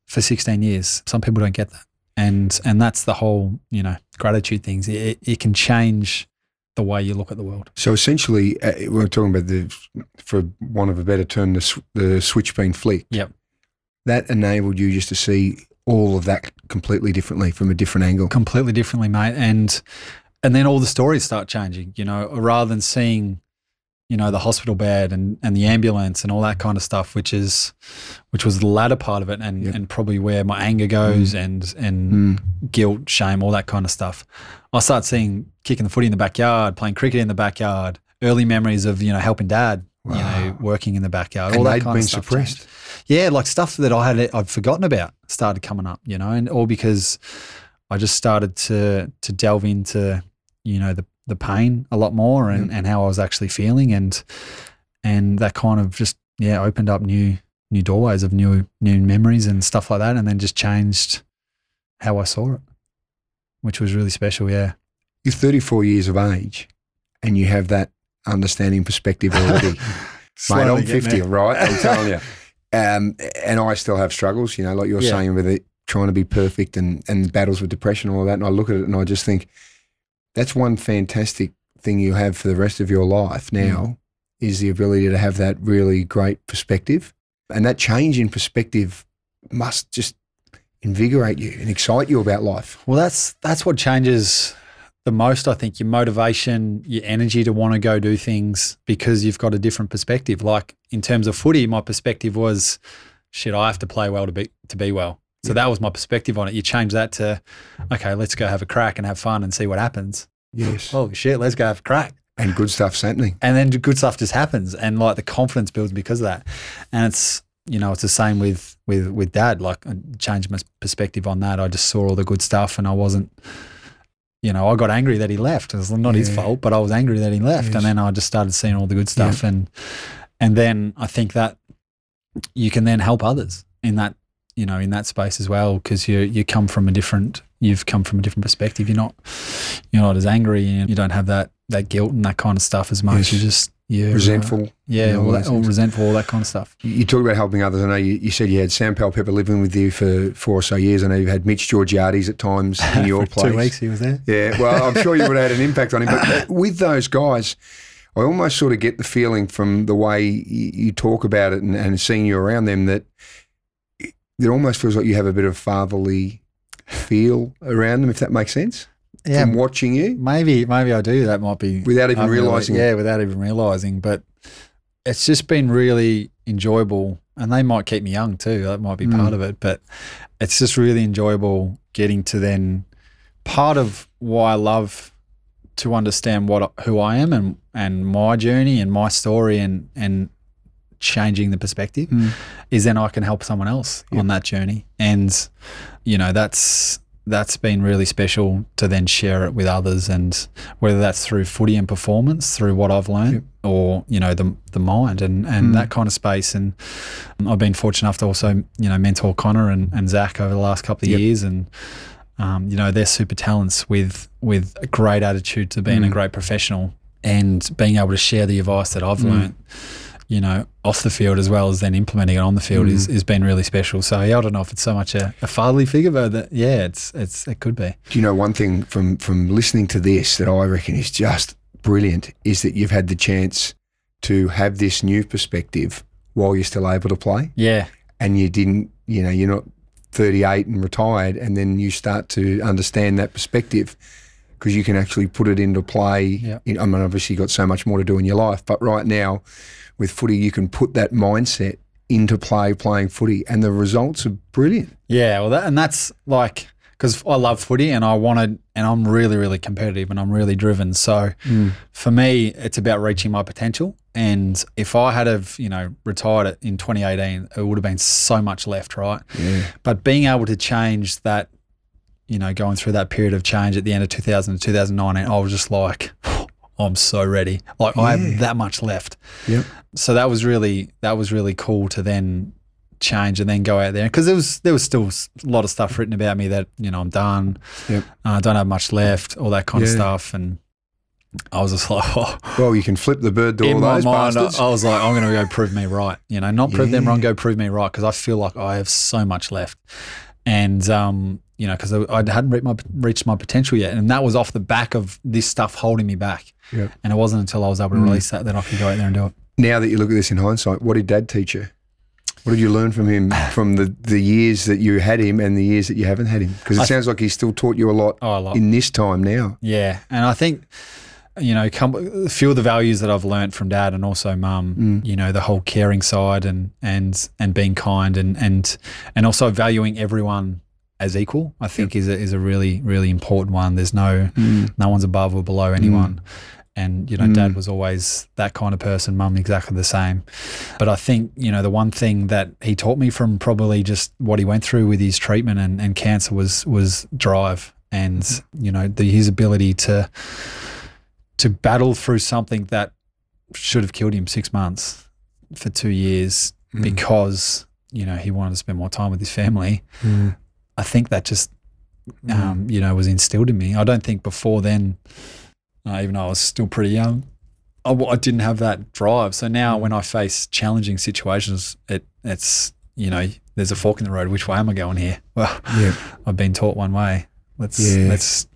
for 16 years. Some people don't get that. And and that's the whole, you know, gratitude things. It, it can change the way you look at the world. So essentially, uh, we're talking about the, for want of a better term, the, sw- the switch being flicked. Yep. That enabled you just to see all of that completely differently from a different angle. completely differently, mate. And and then all the stories start changing. You know, rather than seeing, you know, the hospital bed and and the ambulance and all that kind of stuff, which is which was the latter part of it, and Yep. and probably where my anger goes and and Mm. guilt, shame, all that kind of stuff. I start seeing kicking the footy in the backyard, playing cricket in the backyard. Early memories of you know helping dad, you know, working in the backyard. And all that kind been of stuff suppressed. changed. Yeah, like stuff that I had I'd forgotten about started coming up, you know, and all because I just started to to delve into, you know, the the pain a lot more and, and how I was actually feeling and and that kind of just yeah, opened up new new doorways of new new memories and stuff like that and then just changed how I saw it. Which was really special, yeah. You're 34 years of age and you have that understanding perspective already. Mate, I'm 50, there. right? I'm telling you. Um, and I still have struggles, you know, like you're Yeah. saying with it, trying to be perfect and, and battles with depression and all that. And I look at it and I just think that's one fantastic thing you have for the rest of your life now Mm. is the ability to have that really great perspective. And that change in perspective must just invigorate you and excite you about life. Well, that's that's what changes the most. I think your motivation, your energy to want to go do things because you've got a different perspective. Like in terms of footy, my perspective was, shit, I have to play well to be to be well. So that was my perspective on it. You change that to, okay, let's go have a crack and have fun and see what happens. Yes. Holy shit, let's go have a crack. And good stuff's happening. And then good stuff just happens, and like the confidence builds because of that. And it's you know it's the same with with with dad. Like I changed my perspective on that. I just saw all the good stuff, and I wasn't. You know, I got angry that he left. It was not his fault, but I was angry that he left. Yes. And then I just started seeing all the good stuff, and and then I think that you can then help others in that you know in that space as well because you you come from a different you've come from a different perspective. You're not you're not as angry and you don't have that that guilt and that kind of stuff as much. Yes. You just you're uh, Resentful. yeah, and all all, that, all resentful, all that kind of stuff. You you talk about helping others. I know you, you said you had Sam Pepper living with you for four or so years. I know you've had Mitch Georgiades at times in your place. Two weeks he was there. Yeah, well, I'm sure you would have had an impact on him. But uh, with those guys, I almost sort of get the feeling from the way you, you talk about it and, and seeing you around them that it almost feels like you have a bit of fatherly feel around them, if that makes sense. Yeah, From watching you, maybe maybe I do. That might be without even realising it. Yeah, without even realizing. But it's just been really enjoyable, and they might keep me young too. That might be Mm. part of it. But it's just really enjoyable getting to then part of why I love to understand what who I am and and my journey and my story and and changing the perspective Mm. is then I can help someone else on that journey. And you know, that's that's been really special to then share it with others and whether that's through footy and performance, through what I've learned Yep. or, you know, the the mind and, and Mm. that kind of space. And I've been fortunate enough to also, you know, mentor Connor and, and Zach over the last couple of Yep. years and um, you know, they're super talents with with a great attitude to being a Mm. great professional and being able to share the advice that I've Mm. learned, you know, off the field as well as then implementing it on the field is, Mm. is been really special. So yeah, I don't know if it's so much a, a fatherly figure, but that, yeah, it's it's it could be. Do you know one thing from from listening to this that I reckon is just brilliant is that you've had the chance to have this new perspective while you're still able to play, Yeah, and you didn't. You know, you're not 38 and retired, and then you start to understand that perspective because you can actually put it into play. In, I mean, obviously, you've got so much more to do in your life, but right now, with footy, you can put that mindset into play playing footy, and the results are brilliant. yeah. Well, that and that's like because I love footy and I wanted and I'm really really competitive and I'm really driven. So mm. for me, it's about reaching my potential. And if I had have you know retired it in 2018, it would have been so much left, right? Yeah. But being able to change that, you know, going through that period of change at the end of 2000 to 2019, I was just like, I'm so ready. Like I have that much left. Yep. So that was really that was really cool to then change and then go out there because there was there was still a lot of stuff written about me that you know I'm done. Yep. I don't have much left, all that kind of stuff, and I was just like, oh. Well, you can flip the bird to in all my those mind, I, bastards. I was like, I'm going to go prove me right. You know, not prove them wrong, go prove me right because I feel like I have so much left. And, um, you know, because I hadn't reached my, reached my potential yet. And that was off the back of this stuff holding me back. Yeah. And it wasn't until I was able to release that that I could go out there and do it. now that you look at this in hindsight, what did Dad teach you? What did you learn from him from the, the years that you had him and the years that you haven't had him? Because it I- sounds like he's still taught you a lot Oh, a lot. in this time now. Yeah, and I think you know, come, a few of the values that I've learnt from dad and also mum. Mm. You know, the whole caring side and and and being kind and and and also valuing everyone as equal. I think is a, is a really really important one. There's no mm. no one's above or below anyone. Mm. And you know, dad was always that kind of person. Mum exactly the same. But I think you know the one thing that he taught me from probably just what he went through with his treatment and, and cancer was was drive and you know the his ability to to battle through something that should have killed him six months for two years because you know he wanted to spend more time with his family. I think that just um, you know was instilled in me. I don't think before then, uh, even though I was still pretty young, I didn't have that drive. So now when I face challenging situations, it it's you know there's a fork in the road. Which way am I going here? Well, Yeah. I've been taught one way. Let's Yeah. let's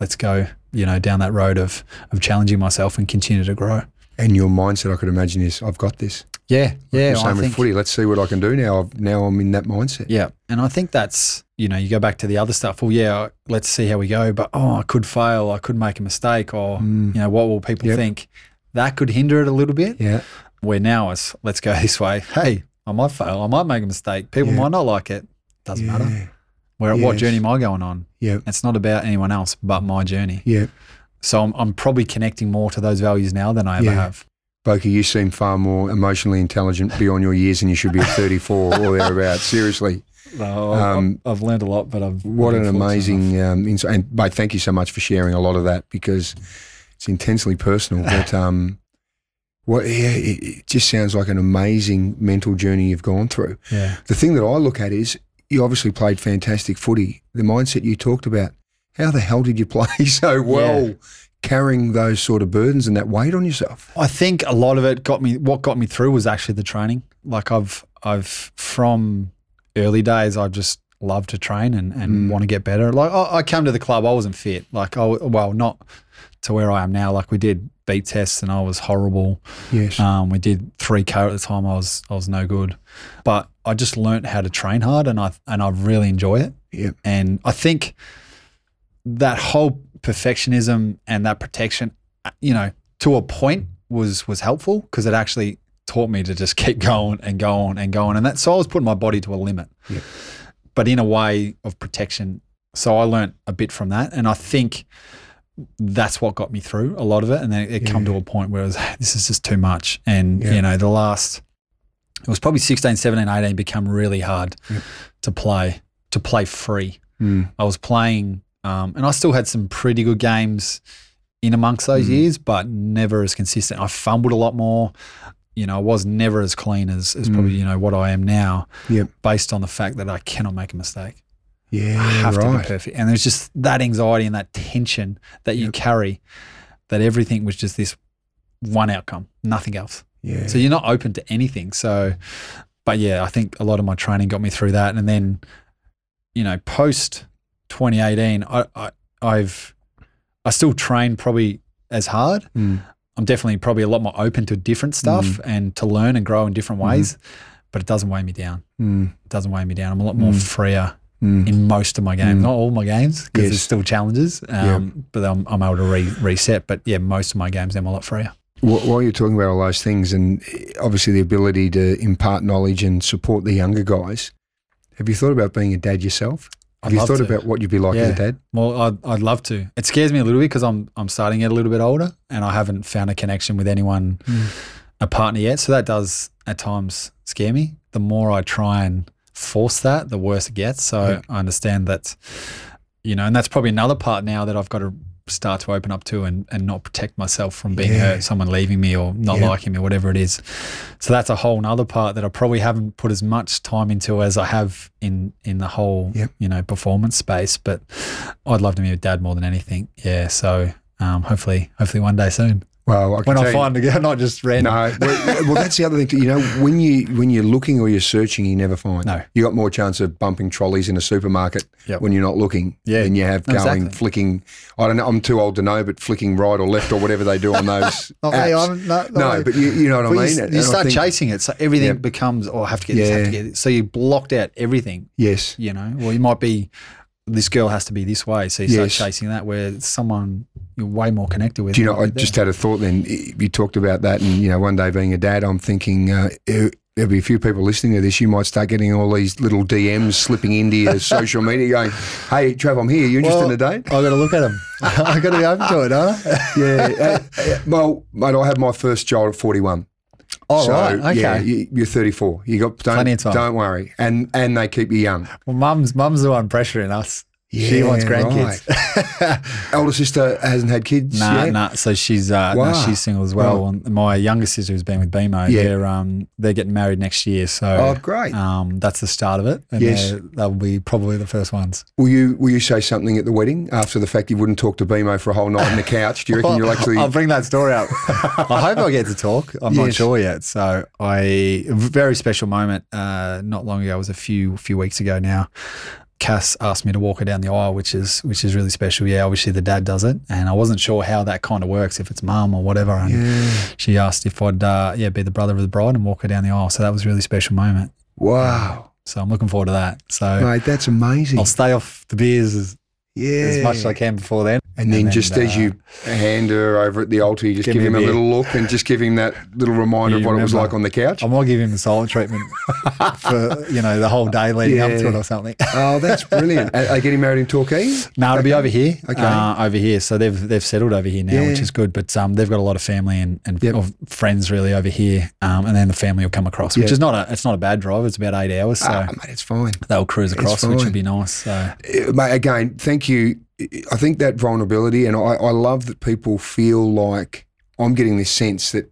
let's go. You know down that road of of challenging myself and continue to grow. And your mindset, I could imagine, is I've got this. Yeah, yeah. same I with think, footy. Let's see what I can do now. I've, now I'm in that mindset. Yeah, and I think that's you know you go back to the other stuff. Well, yeah, let's see how we go. But oh, I could fail. I could make a mistake, or mm. you know what will people Yep. think? That could hinder it a little bit. Yeah. Where now is let's go this way. Hey, I might fail. I might make a mistake. People Yeah. might not like it. Doesn't matter. Where what journey am I going on? Yeah. It's not about anyone else but my journey. Yeah. So I'm, I'm probably connecting more to those values now than I ever Yeah. have. Boki, you seem far more emotionally intelligent beyond your years and you should be at 34 or thereabouts. Seriously. No, Um, I've, I've learned a lot, but I've What an been fortunate enough. amazing um, insight. And mate, thank you so much for sharing a lot of that because it's intensely personal. But um, what, yeah, it, it just sounds like an amazing mental journey you've gone through. Yeah. The thing that I look at is you obviously played fantastic footy. The mindset you talked about, how the hell did you play so well Yeah. carrying those sort of burdens and that weight on yourself? I think a lot of it got me. What got me through was actually the training. Like I've, I've from early days, I've just love to train and, and want to get better. Like I, I came to the club, I wasn't fit. Like I, well, not to where I am now. Like we did beat tests and I was horrible. Yes. Um, we did three K at the time. I was, I was no good. But I just learnt how to train hard, and I, and I really enjoy it. Yep. And I think that whole perfectionism and that protection, you know, to a point was was helpful because it actually taught me to just keep going and going and going. And that so I was putting my body to a limit, Yep. but in a way of protection. So I learnt a bit from that, and I think that's what got me through a lot of it. And then it come to a point where it was, this is just too much. And Yeah. you know, the last it was probably 16, 17, 18 become really hard to play to play free. Mm. I was playing, um, and I still had some pretty good games in amongst those years, but never as consistent. I fumbled a lot more. You know, I was never as clean as, as probably you know what I am now, Yep. based on the fact that I cannot make a mistake. Yeah. I have to be perfect, and there's just that anxiety and that tension that you carry, that everything was just this one outcome, nothing else. Yeah. So you're not open to anything. So, but yeah, I think a lot of my training got me through that. And then, you know, post 2018, I, I I've I still train probably as hard. Mm. I'm definitely probably a lot more open to different stuff and to learn and grow in different ways. But it doesn't weigh me down. Mm. It doesn't weigh me down. I'm a lot more freer Mm. in most of my games. Not all my games because Yes. there's still challenges. Um, But I'm, I'm able to re- reset. But yeah, most of my games I'm a lot freer. Wh- While you're talking about all those things, and obviously the ability to impart knowledge and support the younger guys, have you thought about being a dad yourself? Have I'd you thought to. about what you'd be like as a dad? Well, I'd, I'd love to. It scares me a little bit because I'm I'm starting to get a little bit older and I haven't found a connection with anyone, hmm. a partner yet. So that does at times scare me. The more I try and force that, the worse it gets. So I understand that, you know, and that's probably another part now that I've got to start to open up to and, and not protect myself from being Yeah. hurt, someone leaving me or not Yeah. liking me, whatever it is. So that's a whole nother part that I probably haven't put as much time into as I have in in the whole Yep. you know performance space. But I'd love to be with dad more than anything. Yeah. So um, hopefully, hopefully one day soon. Well, I When I find a girl, not just random. No, well, well, that's the other thing. Too. You know, when you when you're looking or you're searching, you never find. No. you got more chance of bumping trolleys in a supermarket Yep. when you're not looking Yeah. than you have going exactly. flicking. I don't know. I'm too old to know, but flicking right or left or whatever they do on those. Not me, apps. I'm- no, no, no. but you, you know what Well, I mean. And you start think- chasing it, so everything Yep. becomes, oh, I have to get this, have to get this. So you blocked out everything, Yes. you know. Well, you might be, this girl has to be this way, so you Yes. start chasing that where someone you're way more connected with. Do you know? I just had a thought. Then you talked about that, and you know, one day being a dad, I'm thinking uh, there- there'll be a few people listening to this. You might start getting all these little DMs slipping into your social media, going, "Hey, Trav, I'm here. You interested in a date?" I got to look at them. I got to be open to it, I? yeah. uh, uh, well, mate, I had my first child at 41. Oh, so, right. Okay. Yeah, you, you're 34. You got don't, Plenty of time. Don't worry, and and they keep you young. Well, mum's mum's the one pressuring us. She wants grandkids. Elder sister hasn't had kids Nah, yet. nah. So she's uh, Wow. no, she's single as well. Wow. And my younger sister who's been with BMO, Yeah. they're um they're getting married next year. So Oh, great. Um, that's the start of it. And Yes. they'll be probably the first ones. Will you will you say something at the wedding after the fact you wouldn't talk to BMO for a whole night on the couch? Do you reckon you'll actually? I'll bring that story up. I hope I get to talk. I'm not sure yet. So I a very special moment. Uh, not long ago, it was a few few weeks ago now. Cass asked me to walk her down the aisle, which is which is really special. Yeah, obviously the dad does it, and I wasn't sure how that kind of works, if it's mum or whatever. And she asked if I'd uh, yeah be the brother of the bride and walk her down the aisle. So that was a really special moment. wow, So I'm looking forward to that. So mate, that's amazing. I'll stay off the beers as, yeah, as much as I can before then. And then, just as uh, you hand her over at the altar, you just Give give, him a a little look and just give him that little reminder of what it was like on the couch. I might give him the silent treatment for you know the whole day leading up to it or something. oh, that's brilliant. Are are getting married in Torquay? No, it'll be over here. Okay. uh, over here. So they've they've settled over here now, Yeah. which is good. But um, they've got a lot of family and, and Yep. of friends really over here. Um, and then the family will come across, which Yeah. is not a it's not a bad drive. It's about eight hours, so Ah, mate, it's fine. they'll cruise across, which would be nice. So Uh, mate, again, thank you. I think that vulnerability, and I, I love that people feel like I'm getting this sense that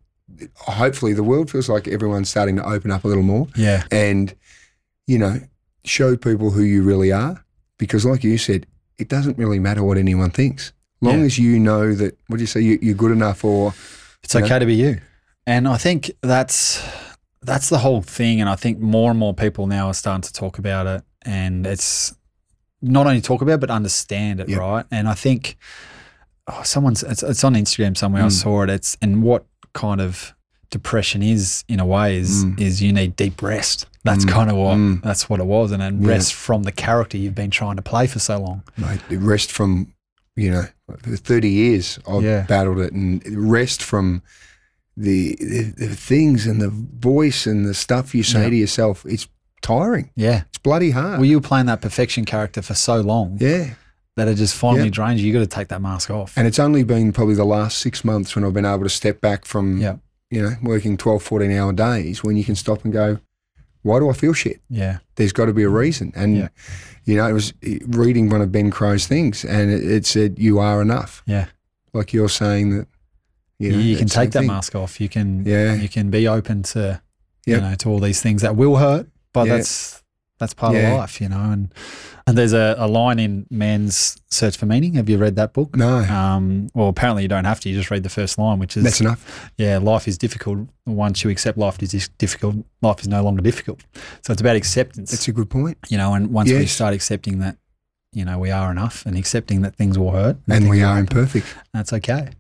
hopefully the world feels like everyone's starting to open up a little more yeah, and, you know, show people who you really are. Because, like you said, it doesn't really matter what anyone thinks. Long Yeah. as you know that, what do you say, you, you're good enough or, it's You know? okay to be you. And I think that's that's the whole thing. And I think more and more people now are starting to talk about it, and it's not only talk about it, but understand it, Yep. right? And I think oh, someone's it's, it's on Instagram somewhere. I Mm. saw it. It's and what kind of depression is in a way is Mm. is you need deep rest. That's Mm. kind of what Mm. that's what it was, and then Yeah. rest from the character you've been trying to play for so long. mate, rest from, you know, for 30 years I've Yeah. battled it and rest from the, the, the things and the voice and the stuff you say Yeah. to yourself. It's tiring. Yeah. It's bloody hard. Well, you were playing that perfection character for so long yeah. that it just finally Yeah. drains you. You got to take that mask off. And it's only been probably the last six months when I've been able to step back from, Yeah. you know, working 12, 14 hour days when you can stop and go, why do I feel shit? Yeah. There's got to be a reason. And, Yeah. you know, it was reading one of Ben Crowe's things and it, it said, you are enough. Yeah. Like you're saying that, you, You, can take that thing. mask off. You can Yeah. you can be open to you know to all these things that will hurt, but Yeah. that's that's part Yeah. of life, you know. And and there's a, a line in Man's Search for Meaning. Have you read that book? No, Um, well, apparently you don't have to. You just read the first line, which is that's enough. yeah, life is difficult. Once you accept life is difficult, life is no longer difficult. So it's about acceptance, That's a good point. you know. And once we start accepting that, you know, we are enough, and accepting that things will hurt, And things we are happen, imperfect. That's okay.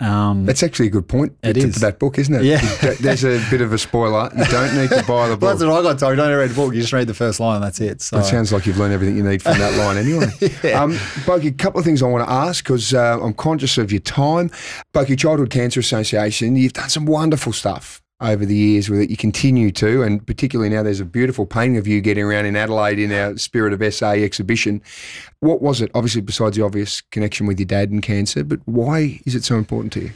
Um, That's actually a good point It to, is. to that book, isn't it? Yeah. There's a bit of a spoiler. You don't need to buy the Well, book. that's what I got told. You don't read the book. You just read the first line, that's it. So It sounds like you've learned everything you need from that line anyway. um, Bogey, a couple of things I want to ask because uh, I'm conscious of your time. Bogey Childhood Cancer Association, you've done some wonderful stuff over the years with it. You continue to, and particularly now there's a beautiful painting of you getting around in Adelaide in our Spirit of SA exhibition. What was it? Obviously, besides the obvious connection with your dad and cancer, but why is it so important to you?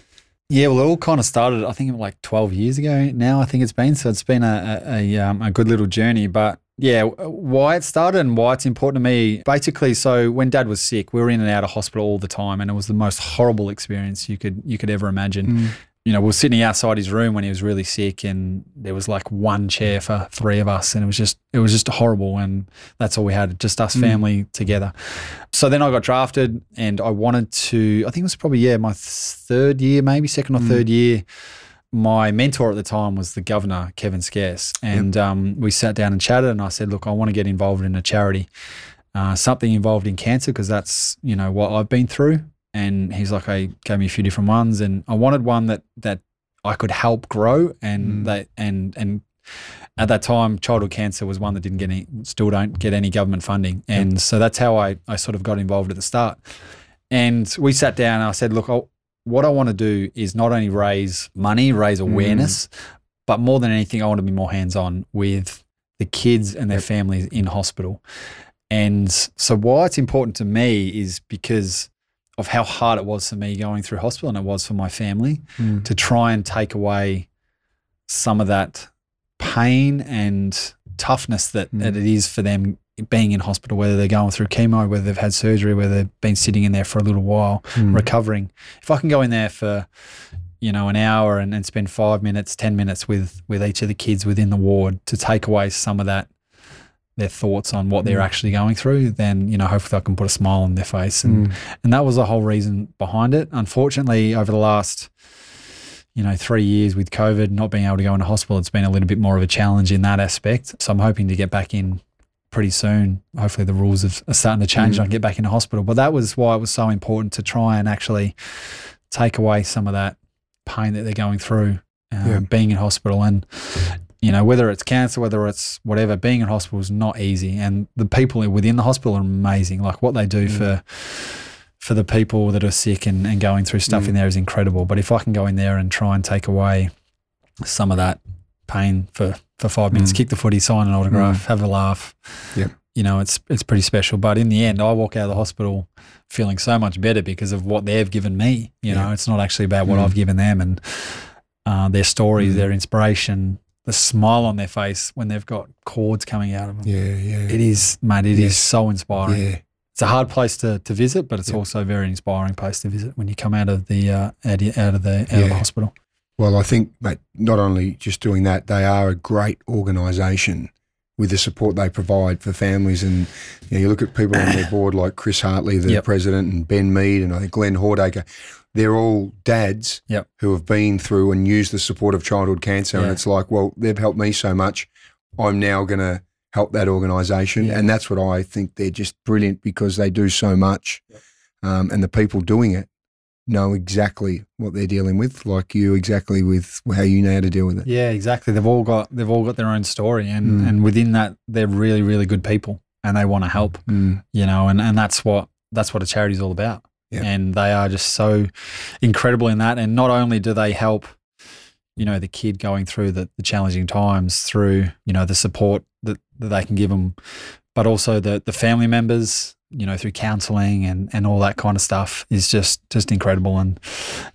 yeah, well, it all kind of started. I think like twelve years ago now. I think it's been. So it's been a a, a, um, a good little journey. But yeah, why it started and why it's important to me. Basically, so when Dad was sick, we were in and out of hospital all the time, and it was the most horrible experience you could you could ever imagine. You know, we were sitting outside his room when he was really sick, and there was like one chair for three of us, and it was just it was just horrible, and that's all we had, just us family together. So then I got drafted, and I wanted to. I think it was probably yeah my third year, maybe second or third year. My mentor at the time was the governor, Kevin Scarce, and um, we sat down and chatted, and I said, look, I want to get involved in a charity, uh, something involved in cancer because that's you know what I've been through and he's like, I gave me a few different ones, and I wanted one that that I could help grow, and mm. that and and at that time, childhood cancer was one that didn't get any, still don't get any government funding, and so that's how I I sort of got involved at the start. And we sat down, and I said, look, i what I want to do is not only raise money, raise mm. awareness, but more than anything, I want to be more hands on with the kids and their families in hospital. And so, why it's important to me is because of how hard it was for me going through hospital and it was for my family hmm. to try and take away some of that pain and toughness that, hmm. that it is for them being in hospital, whether they're going through chemo, whether they've had surgery, whether they've been sitting in there for a little while hmm. recovering. If I can go in there for, you know, an hour and, and spend five minutes, 10 minutes with, with each of the kids within the ward to take away some of that their thoughts on what they're mm. actually going through, then you know hopefully I can put a smile on their face, and mm. and that was the whole reason behind it. Unfortunately, over the last you know three years with COVID, not being able to go into hospital, it's been a little bit more of a challenge in that aspect. So I'm hoping to get back in pretty soon. Hopefully the rules have, are starting to change mm. and I can get back into hospital. But that was why it was so important to try and actually take away some of that pain that they're going through. Uh, Yeah. being in hospital and you know, whether it's cancer, whether it's whatever, being in hospital is not easy. And the people within the hospital are amazing. Like what they do mm. for for the people that are sick and, and going through stuff mm. in there is incredible. But if I can go in there and try and take away some of that pain for, for five minutes, mm. kick the footy, sign an autograph, have a laugh. Yep. You know, it's it's pretty special. But in the end I walk out of the hospital feeling so much better because of what they've given me. You know, it's not actually about what I've given them and uh, their stories, their inspiration, the smile on their face when they've got cords coming out of them. Yeah, yeah. It is, mate, It is Yes. so inspiring. Yeah. It's a hard place to, to visit, but it's Yeah. also a very inspiring place to visit when you come out of the uh, out, of- out of the out of the hospital. Well, I think, mate, not only just doing that, they are a great organisation with the support they provide for families. And you, know, you look at people on their board like Chris Hartley, the Yep. president, and Ben Mead, and I think Glenn Hordacre. They're all dads Yep. who have been through and used the support of childhood cancer. And it's like, well, they've helped me so much. I'm now going to help that organisation. Yeah. And that's what I think they're just brilliant because they do so much. Um, and the people doing it know exactly what they're dealing with, like you, exactly with how you know how to deal with it. Yeah, exactly. They've all got they've all got their own story, and Mm. and within that, they're really really good people, and they want to help. Mm. You know, and and that's what that's what a charity is all about. Yeah. And they are just so incredible in that. And not only do they help, you know, the kid going through the, the challenging times through you know the support that, that they can give them, but also the the family members. You know, through counselling and, and all that kind of stuff is just just incredible, and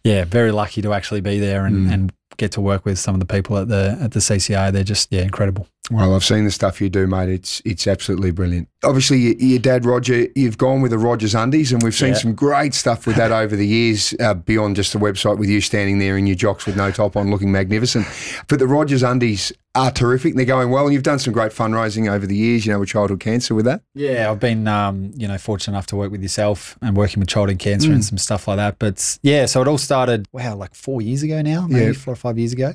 yeah, very lucky to actually be there and, Mm. and get to work with some of the people at the at the CCA. They're just yeah incredible. Well, I've seen the stuff you do, mate. It's it's absolutely brilliant. Obviously, your, your dad Roger, you've gone with the Rogers undies, and we've seen Yeah. some great stuff with that over the years. Uh, beyond just the website, with you standing there in your jocks with no top on, looking magnificent. But the Rogers undies are terrific. They're going well, and you've done some great fundraising over the years. You know, with childhood cancer, with that. Yeah, I've been um, you know fortunate enough to work with yourself and working with childhood cancer and some stuff like that. But yeah, so it all started wow like four years ago now, maybe Yeah. four or five years ago.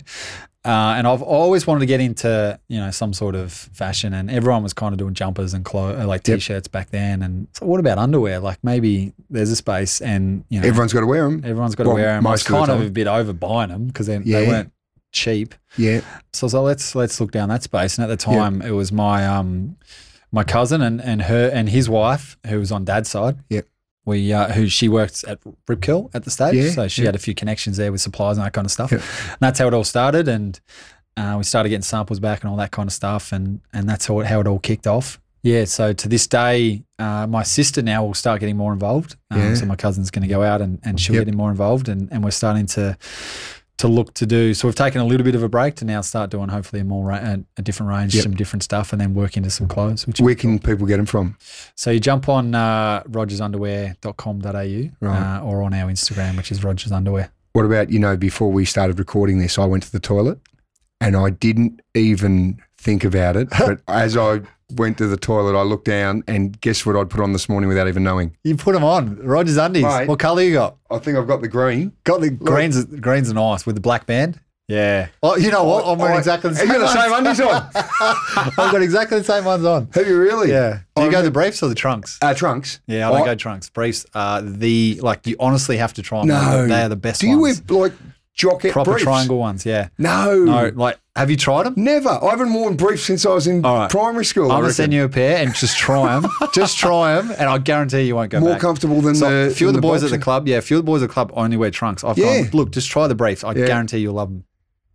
Uh, and I've always wanted to get into you know some sort of fashion, and everyone was kind of doing jumpers and clo- uh, like t-shirts back then. And so what about underwear? Like maybe there's a space, and you know Everyone's got to wear them. everyone's got to well, wear them. I was most of the kind of a bit over buying them because they, Yeah. they weren't cheap. Yeah, So like, let's let's look down that space. And at the time, it was my um my cousin and and her and his wife who was on dad's side. Yep. We uh, who she worked at Rip Curl at the stage, Yeah, so she yeah. had a few connections there with suppliers and that kind of stuff. Yep. And that's how it all started, and uh, we started getting samples back and all that kind of stuff, and and that's how it, how it all kicked off. Yeah, so to this day, uh, my sister now will start getting more involved. Um, Yeah. So my cousin's going to go out and, and she'll Yep. get more involved, and, and we're starting to to look to do. So we've taken a little bit of a break to now start doing hopefully a more ra- a, a different range, Yep. some different stuff, and then work into some clothes. Which where can people get them from? so you jump on uh, rogersunderwear.com.au Right. uh, or on our Instagram, which is Rogers Underwear. What about, you know, before we started recording this, I went to the toilet and I didn't even think about it. But as I went to the toilet, I looked down and guess what I'd put on this morning without even knowing? You put them on. Rogers undies. Mate. What colour you got? I think I've got the green. Got the greens. Greens are nice with the black band. Yeah. Oh, you know what? I'm wearing I- exactly the same. you got the same ones. undies on? I've got exactly the same ones on. Have you really? Yeah. Do you I go the briefs or the trunks? Uh, trunks. Yeah, I don't I- go trunks. Briefs are the like you honestly have to try them. No. they are the best Do you ones. wear like jocket Proper briefs? triangle ones. Yeah. No. No, like have you tried them? Never. I haven't worn briefs since I was in right. primary school. I I'm gonna send you a pair and just try them. just try them, and I guarantee you won't go back. more back. comfortable than So the. a few of than the boys at the club, yeah, a few of the boys at the club only wear trunks. I've Yeah. gone, look, just try the briefs. I Yeah. guarantee you'll love them.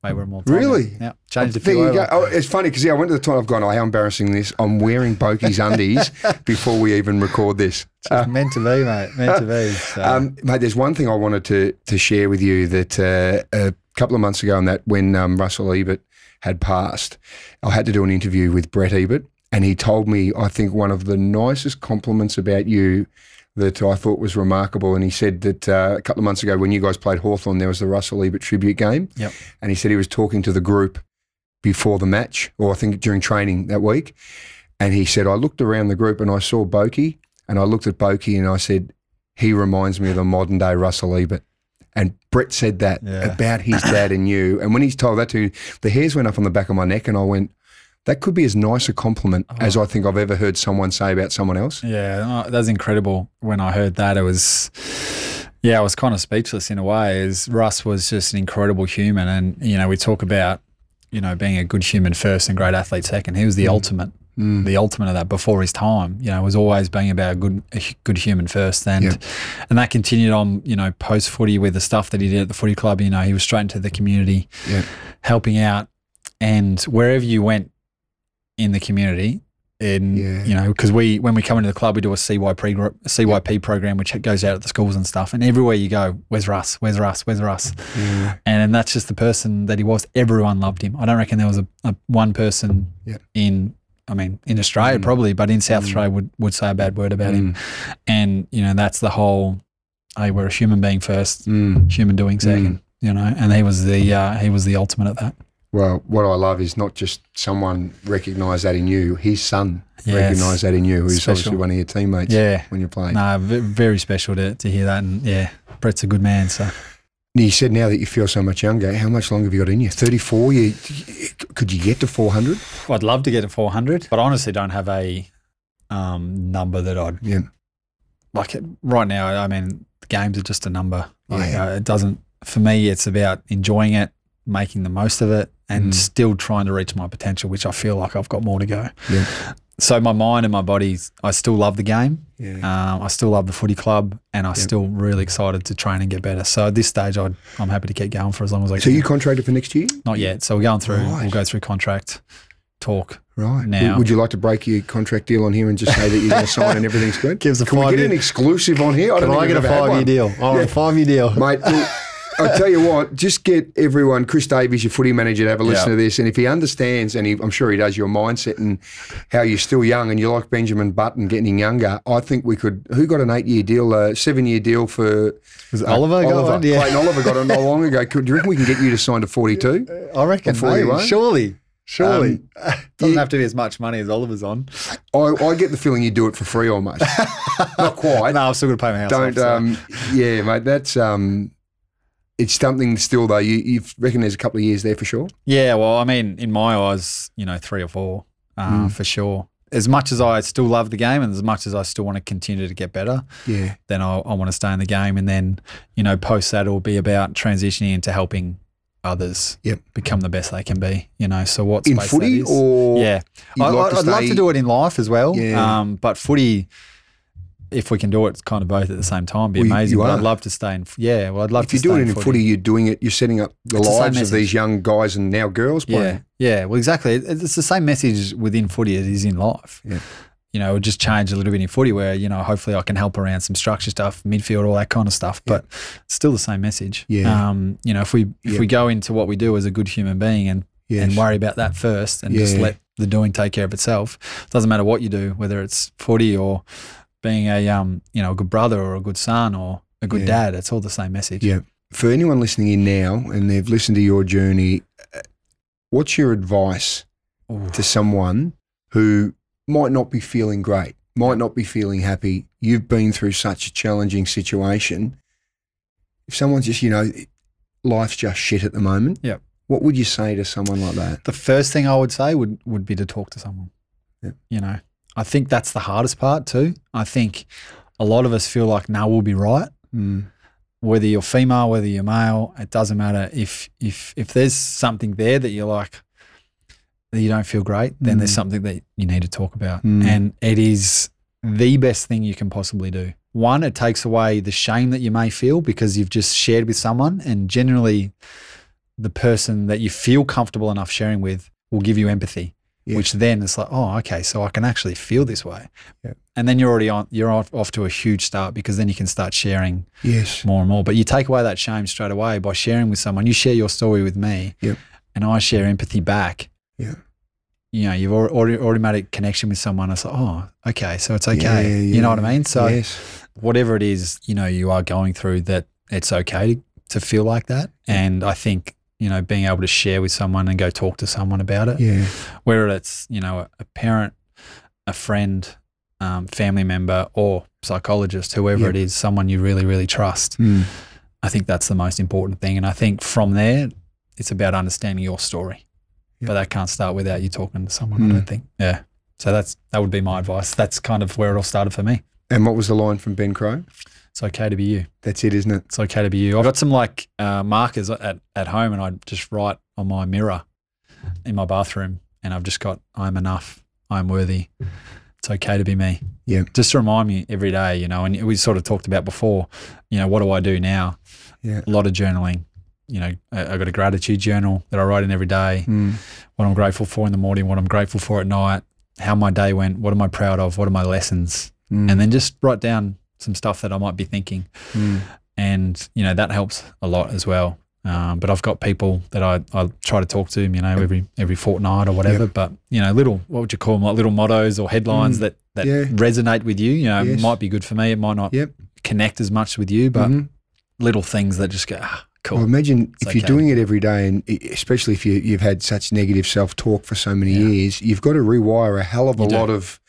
May wear them all the time. Really? Yeah. Changed a There you go. Oh, it's funny because yeah, I went to the toilet. I've gone. Oh, how embarrassing this! I'm wearing Boki's undies before we even record this. It's meant to be, mate. Meant to be. So. Um, mate, there's one thing I wanted to to share with you that uh, a couple of months ago, on that when um, Russell Ebert had passed, I had to do an interview with Brett Ebert, and he told me I think one of the nicest compliments about you that I thought was remarkable. And he said that uh, a couple of months ago when you guys played Hawthorn, there was the Russell Ebert tribute game, Yep. and he said he was talking to the group before the match, or I think during training that week, and he said I looked around the group and I saw Boki, and I looked at Boki and I said he reminds me of the modern day Russell Ebert. And Brett said that Yeah. about his dad and you. And when he told that to me, the hairs went up on the back of my neck, and I went, that could be as nice a compliment uh-huh. as I think I've ever heard someone say about someone else. Yeah, uh, no, that was incredible. When I heard that, it was, yeah, I was kind of speechless in a way. Is Russ was just an incredible human, and you know, we talk about, you know, being a good human first and great athlete second. He was the mm. ultimate, mm. the ultimate of that before his time. You know, was always being about a good, a good human first, and Yeah. and that continued on. You know, post footy with the stuff that he did at the footy club. You know, he was straight into the community, Yeah. helping out, and wherever you went in the community. In Yeah. you know, because we when we come into the club, we do a CYP gro- CYP program, which goes out at the schools and stuff. And everywhere you go, where's Russ? Where's Russ? Where's Russ? And that's just the person that he was. Everyone loved him. I don't reckon there was a, a one person Yeah. in, I mean, in Australia probably, but in South Australia would would say a bad word about him. And you know, that's the whole. Hey, we're a human being first, Mm. human doing second. You know, and he was the uh, he was the ultimate at that. Well, what I love is not just someone recognise that in you, his son recognise that in you, who's Special. obviously one of your teammates Yeah. when you're playing. No, very special to, to hear that. And yeah, Brett's a good man. So You said now that you feel so much younger. How much longer have you got in you? 34? You, could you get to 400? I'd love to get to 400, but I honestly don't have a um, number that I'd Yeah. like it- right now. I mean, games are just a number. Like, Yeah. uh, it doesn't, for me, it's about enjoying it, making the most of it, and Mm. still trying to reach my potential, which I feel like I've got more to go. Yeah. So my mind and my body, I still love the game. Yeah. Um, I still love the footy club, and I'm still really excited to train and get better. So at this stage, I'd, I'm happy to keep going for as long as I So can. So you contracted for next year? Not yet. So we're going through. Right. We'll go through contract talk. Right. Now- Would- you like to break your contract deal on here and just say that you're going to sign and everything's good? Gives a Can we get five-year- an exclusive on here? I Can don't I think get a we've ever had five year deal? I want Yeah. a five year deal. Mate, I'll tell you what, just get everyone, Chris Davies, your footy manager, to have a listen Yeah. to this. And if he understands, and he, I'm sure he does, your mindset and how you're still young and you like Benjamin Button getting younger, I think we could. Who got an eight year deal, a seven year deal for. Was it Oliver got one? Yeah. Clayton Oliver got it not long ago. Could, do you reckon we can get you to sign to 42? I reckon. Or 41? mate, surely. Surely. Doesn't yeah. have to be as much money as Oliver's on. I, I get the feeling you do it for free almost. not quite. no, I'm still going to pay my house. Don't. off, so- Um, yeah, mate. That's um, it's something still though. You, you reckon there's a couple of years there for sure. Yeah, well, I mean, in my eyes, you know, three or four uh, Mm. for sure. As much as I still love the game and as much as I still want to continue to get better, Yeah. then I, I want to stay in the game. And then, you know, post that, it'll be about transitioning into helping others Yep. become the best they can be, you know. So what's In footy or yeah, I, like I'd love to do it in life as well. Yeah. Um, but footy, if we can do it, kind of both at the same time. Be Well, you- amazing. you but are. I'd love to stay in. Yeah, well, I'd love If to you're stay doing in it in footy, you're doing it. You're setting up the It's the lives of these young guys and now girls Yeah, playing. yeah. Well, exactly. It's the same message within footy as it is in life. Yeah. You know, it would just change a little bit in footy where, you know, hopefully I can help around some structure stuff, midfield, all that kind of stuff. But it's still the same message. Yeah. Um, you know, if we if Yeah. we go into what we do as a good human being and Yes. and worry about that first and just let the doing take care of itself. It Doesn't matter what you do, whether it's footy or being a um, you know, a good brother or a good son or a good Yeah. dad, it's all the same message. Yeah. for anyone listening in now and they've listened to your journey, uh, what's your advice to someone who might not be feeling great, might not be feeling happy? You've been through such a challenging situation. If someone's just, you know, life's just shit at the moment, Yep. what would you say to someone like that? The first thing I would say would would be to talk to someone. Yeah. You know, I think that's the hardest part too. I think a lot of us feel like, "No, we'll be right." Mm. Whether you're female, whether you're male, it doesn't matter. If if if there's something there that you're like that you don't feel great, then there's Mm. something that you need to talk about, Mm. and it is the best thing you can possibly do. One, it takes away the shame that you may feel because you've just shared with someone, and generally, the person that you feel comfortable enough sharing with will give you empathy, Yeah. which then it's like, oh, okay, so I can actually feel this way. Yeah. And then you're already on, you're off, off to a huge start because then you can start sharing Yes. more and more. But you take away that shame straight away by sharing with someone. You share your story with me, Yep. and I share empathy back. Yeah. You know, you've already automatic connection with someone. It's like, oh, okay, so it's okay. Yeah, You know what. I mean? So yes. whatever it is, you know, you are going through, that it's okay to, to feel like that. And I think you know, being able to share with someone and go talk to someone about it, Yeah. whether it's you know a, parent, a friend, um, family member, or psychologist, whoever Yeah. it is, someone you really really trust. Mm. I think that's the most important thing. And I think from there, it's about understanding your story. Yeah. But that can't start without you talking to someone, I Mm. don't think. Yeah. So that's that would be my advice. That's kind of where it all started for me. And what was the line from Ben Crowe? It's okay to be you. That's it, isn't it? It's okay to be you. I've got some like uh, markers at, at home and I just write on my mirror in my bathroom and I've just got, I'm enough. I'm worthy. It's okay to be me. Yeah. Just to remind me every day, you know, and we sort of talked about before, you know, what do I do now? Yeah. A lot of journaling. You know, I- I've got a gratitude journal that I write in every day, Mm. what I'm grateful for in the morning, what I'm grateful for at night, how my day went, what am I proud of, what are my lessons, Mm. and then just write down some stuff that I might be thinking Mm. and you know that helps a lot as well. Um, but I've got people that I, I try to talk to, you know, every every fortnight or whatever. But you know, little what would you call them, like little mottos or headlines Mm. that that Yeah. resonate with you. You know, Yes. might be good for me. It might not Yep. connect as much with you, but Mhm. little things that just go, ah, cool. Well, imagine It's if you're doing it every day, and especially if you, you've had such negative self talk for so many Yeah. years, you've got to rewire a hell of a do. lot of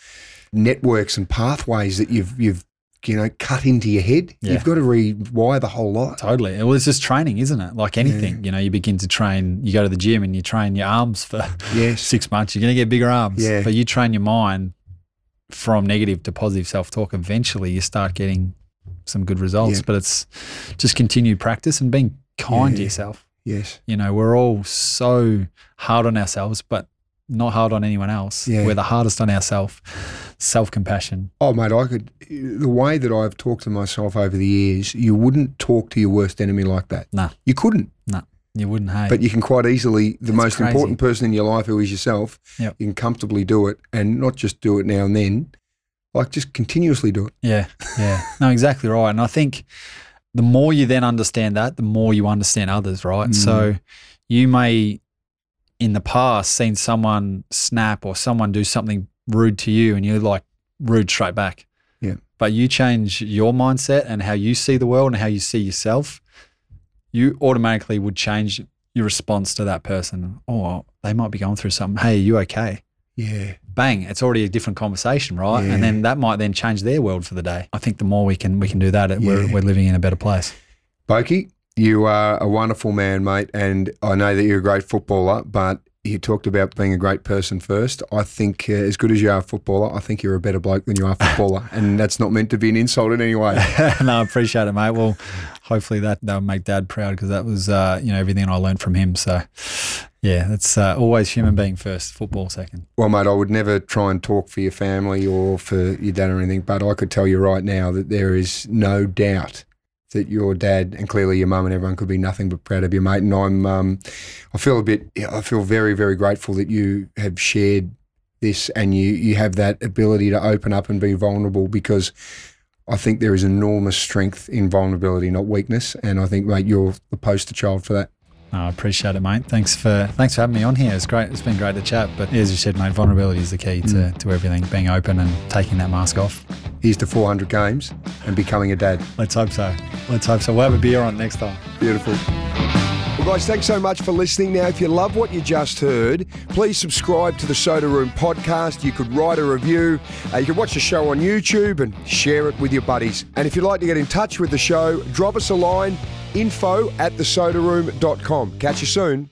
networks and pathways that you've you've you know cut into your head. Yeah. You've got to rewire the whole lot. Totally. Well, it's just training, isn't it? Like anything, you know, you begin to train, you go to the gym and you train your arms for Yes. six months, you're going to get bigger arms. Yeah. But you train your mind from negative to positive self talk. Eventually, you start getting some good results. Yeah. But it's just continued practice and being kind to yourself. Yes. You know, we're all so hard on ourselves, but not hard on anyone else. Yeah. We're the hardest on ourselves. Self compassion. Oh, mate, I could. The way that I've talked to myself over the years, you wouldn't talk to your worst enemy like that. Nah. You couldn't. No. You wouldn't hate. But you can quite easily, the That's most crazy. important person in your life, who is yourself, Yep. you can comfortably do it and not just do it now and then, like just continuously do it. Yeah, yeah. No, exactly right. And I think the more you then understand that, the more you understand others, right? Mm. So you may in the past seen someone snap or someone do something rude to you and you're like rude straight back. Yeah. But you change your mindset and how you see the world and how you see yourself, you automatically would change your response to that person. Oh, they might be going through something. Hey, are you okay? Yeah. bang, it's already a different conversation, right? Yeah. And then that might then change their world for the day. I think the more we can we can do that, we're we're living in a better place. Bokey, you are a wonderful man, mate, and I know that you're a great footballer, but you talked about being a great person first. I think, uh, as good as you are a footballer, I think you're a better bloke than you are a footballer, and that's not meant to be an insult in any way. no, I appreciate it, mate. Well, hopefully that that would make Dad proud because that was uh, you know everything I learned from him. So yeah, it's uh, always human being first, football second. Well, mate, I would never try and talk for your family or for your dad or anything, but I could tell you right now that there is no doubt that your dad and clearly your mum and everyone could be nothing but proud of you, mate. And I'm, um, I feel a bit, I feel very, very grateful that you have shared this and you you have that ability to open up and be vulnerable because I think there is enormous strength in vulnerability, not weakness. And I think, mate, you're the poster child for that. No, I appreciate it, mate. Thanks for thanks for having me on here. It's great. It's been great to chat. But as you said, mate, vulnerability is the key to, mm. to everything. Being open and taking that mask off. Here's to 400 games and becoming a dad. Let's hope so. Let's hope so. We'll have a beer on next time. Beautiful. Well, guys, thanks so much for listening. Now, if you love what you just heard, please subscribe to the Soda Room podcast. You could write a review. Uh, you can watch the show on YouTube and share it with your buddies. And if you'd like to get in touch with the show, drop us a line info at thesodaroom.com. Catch you soon.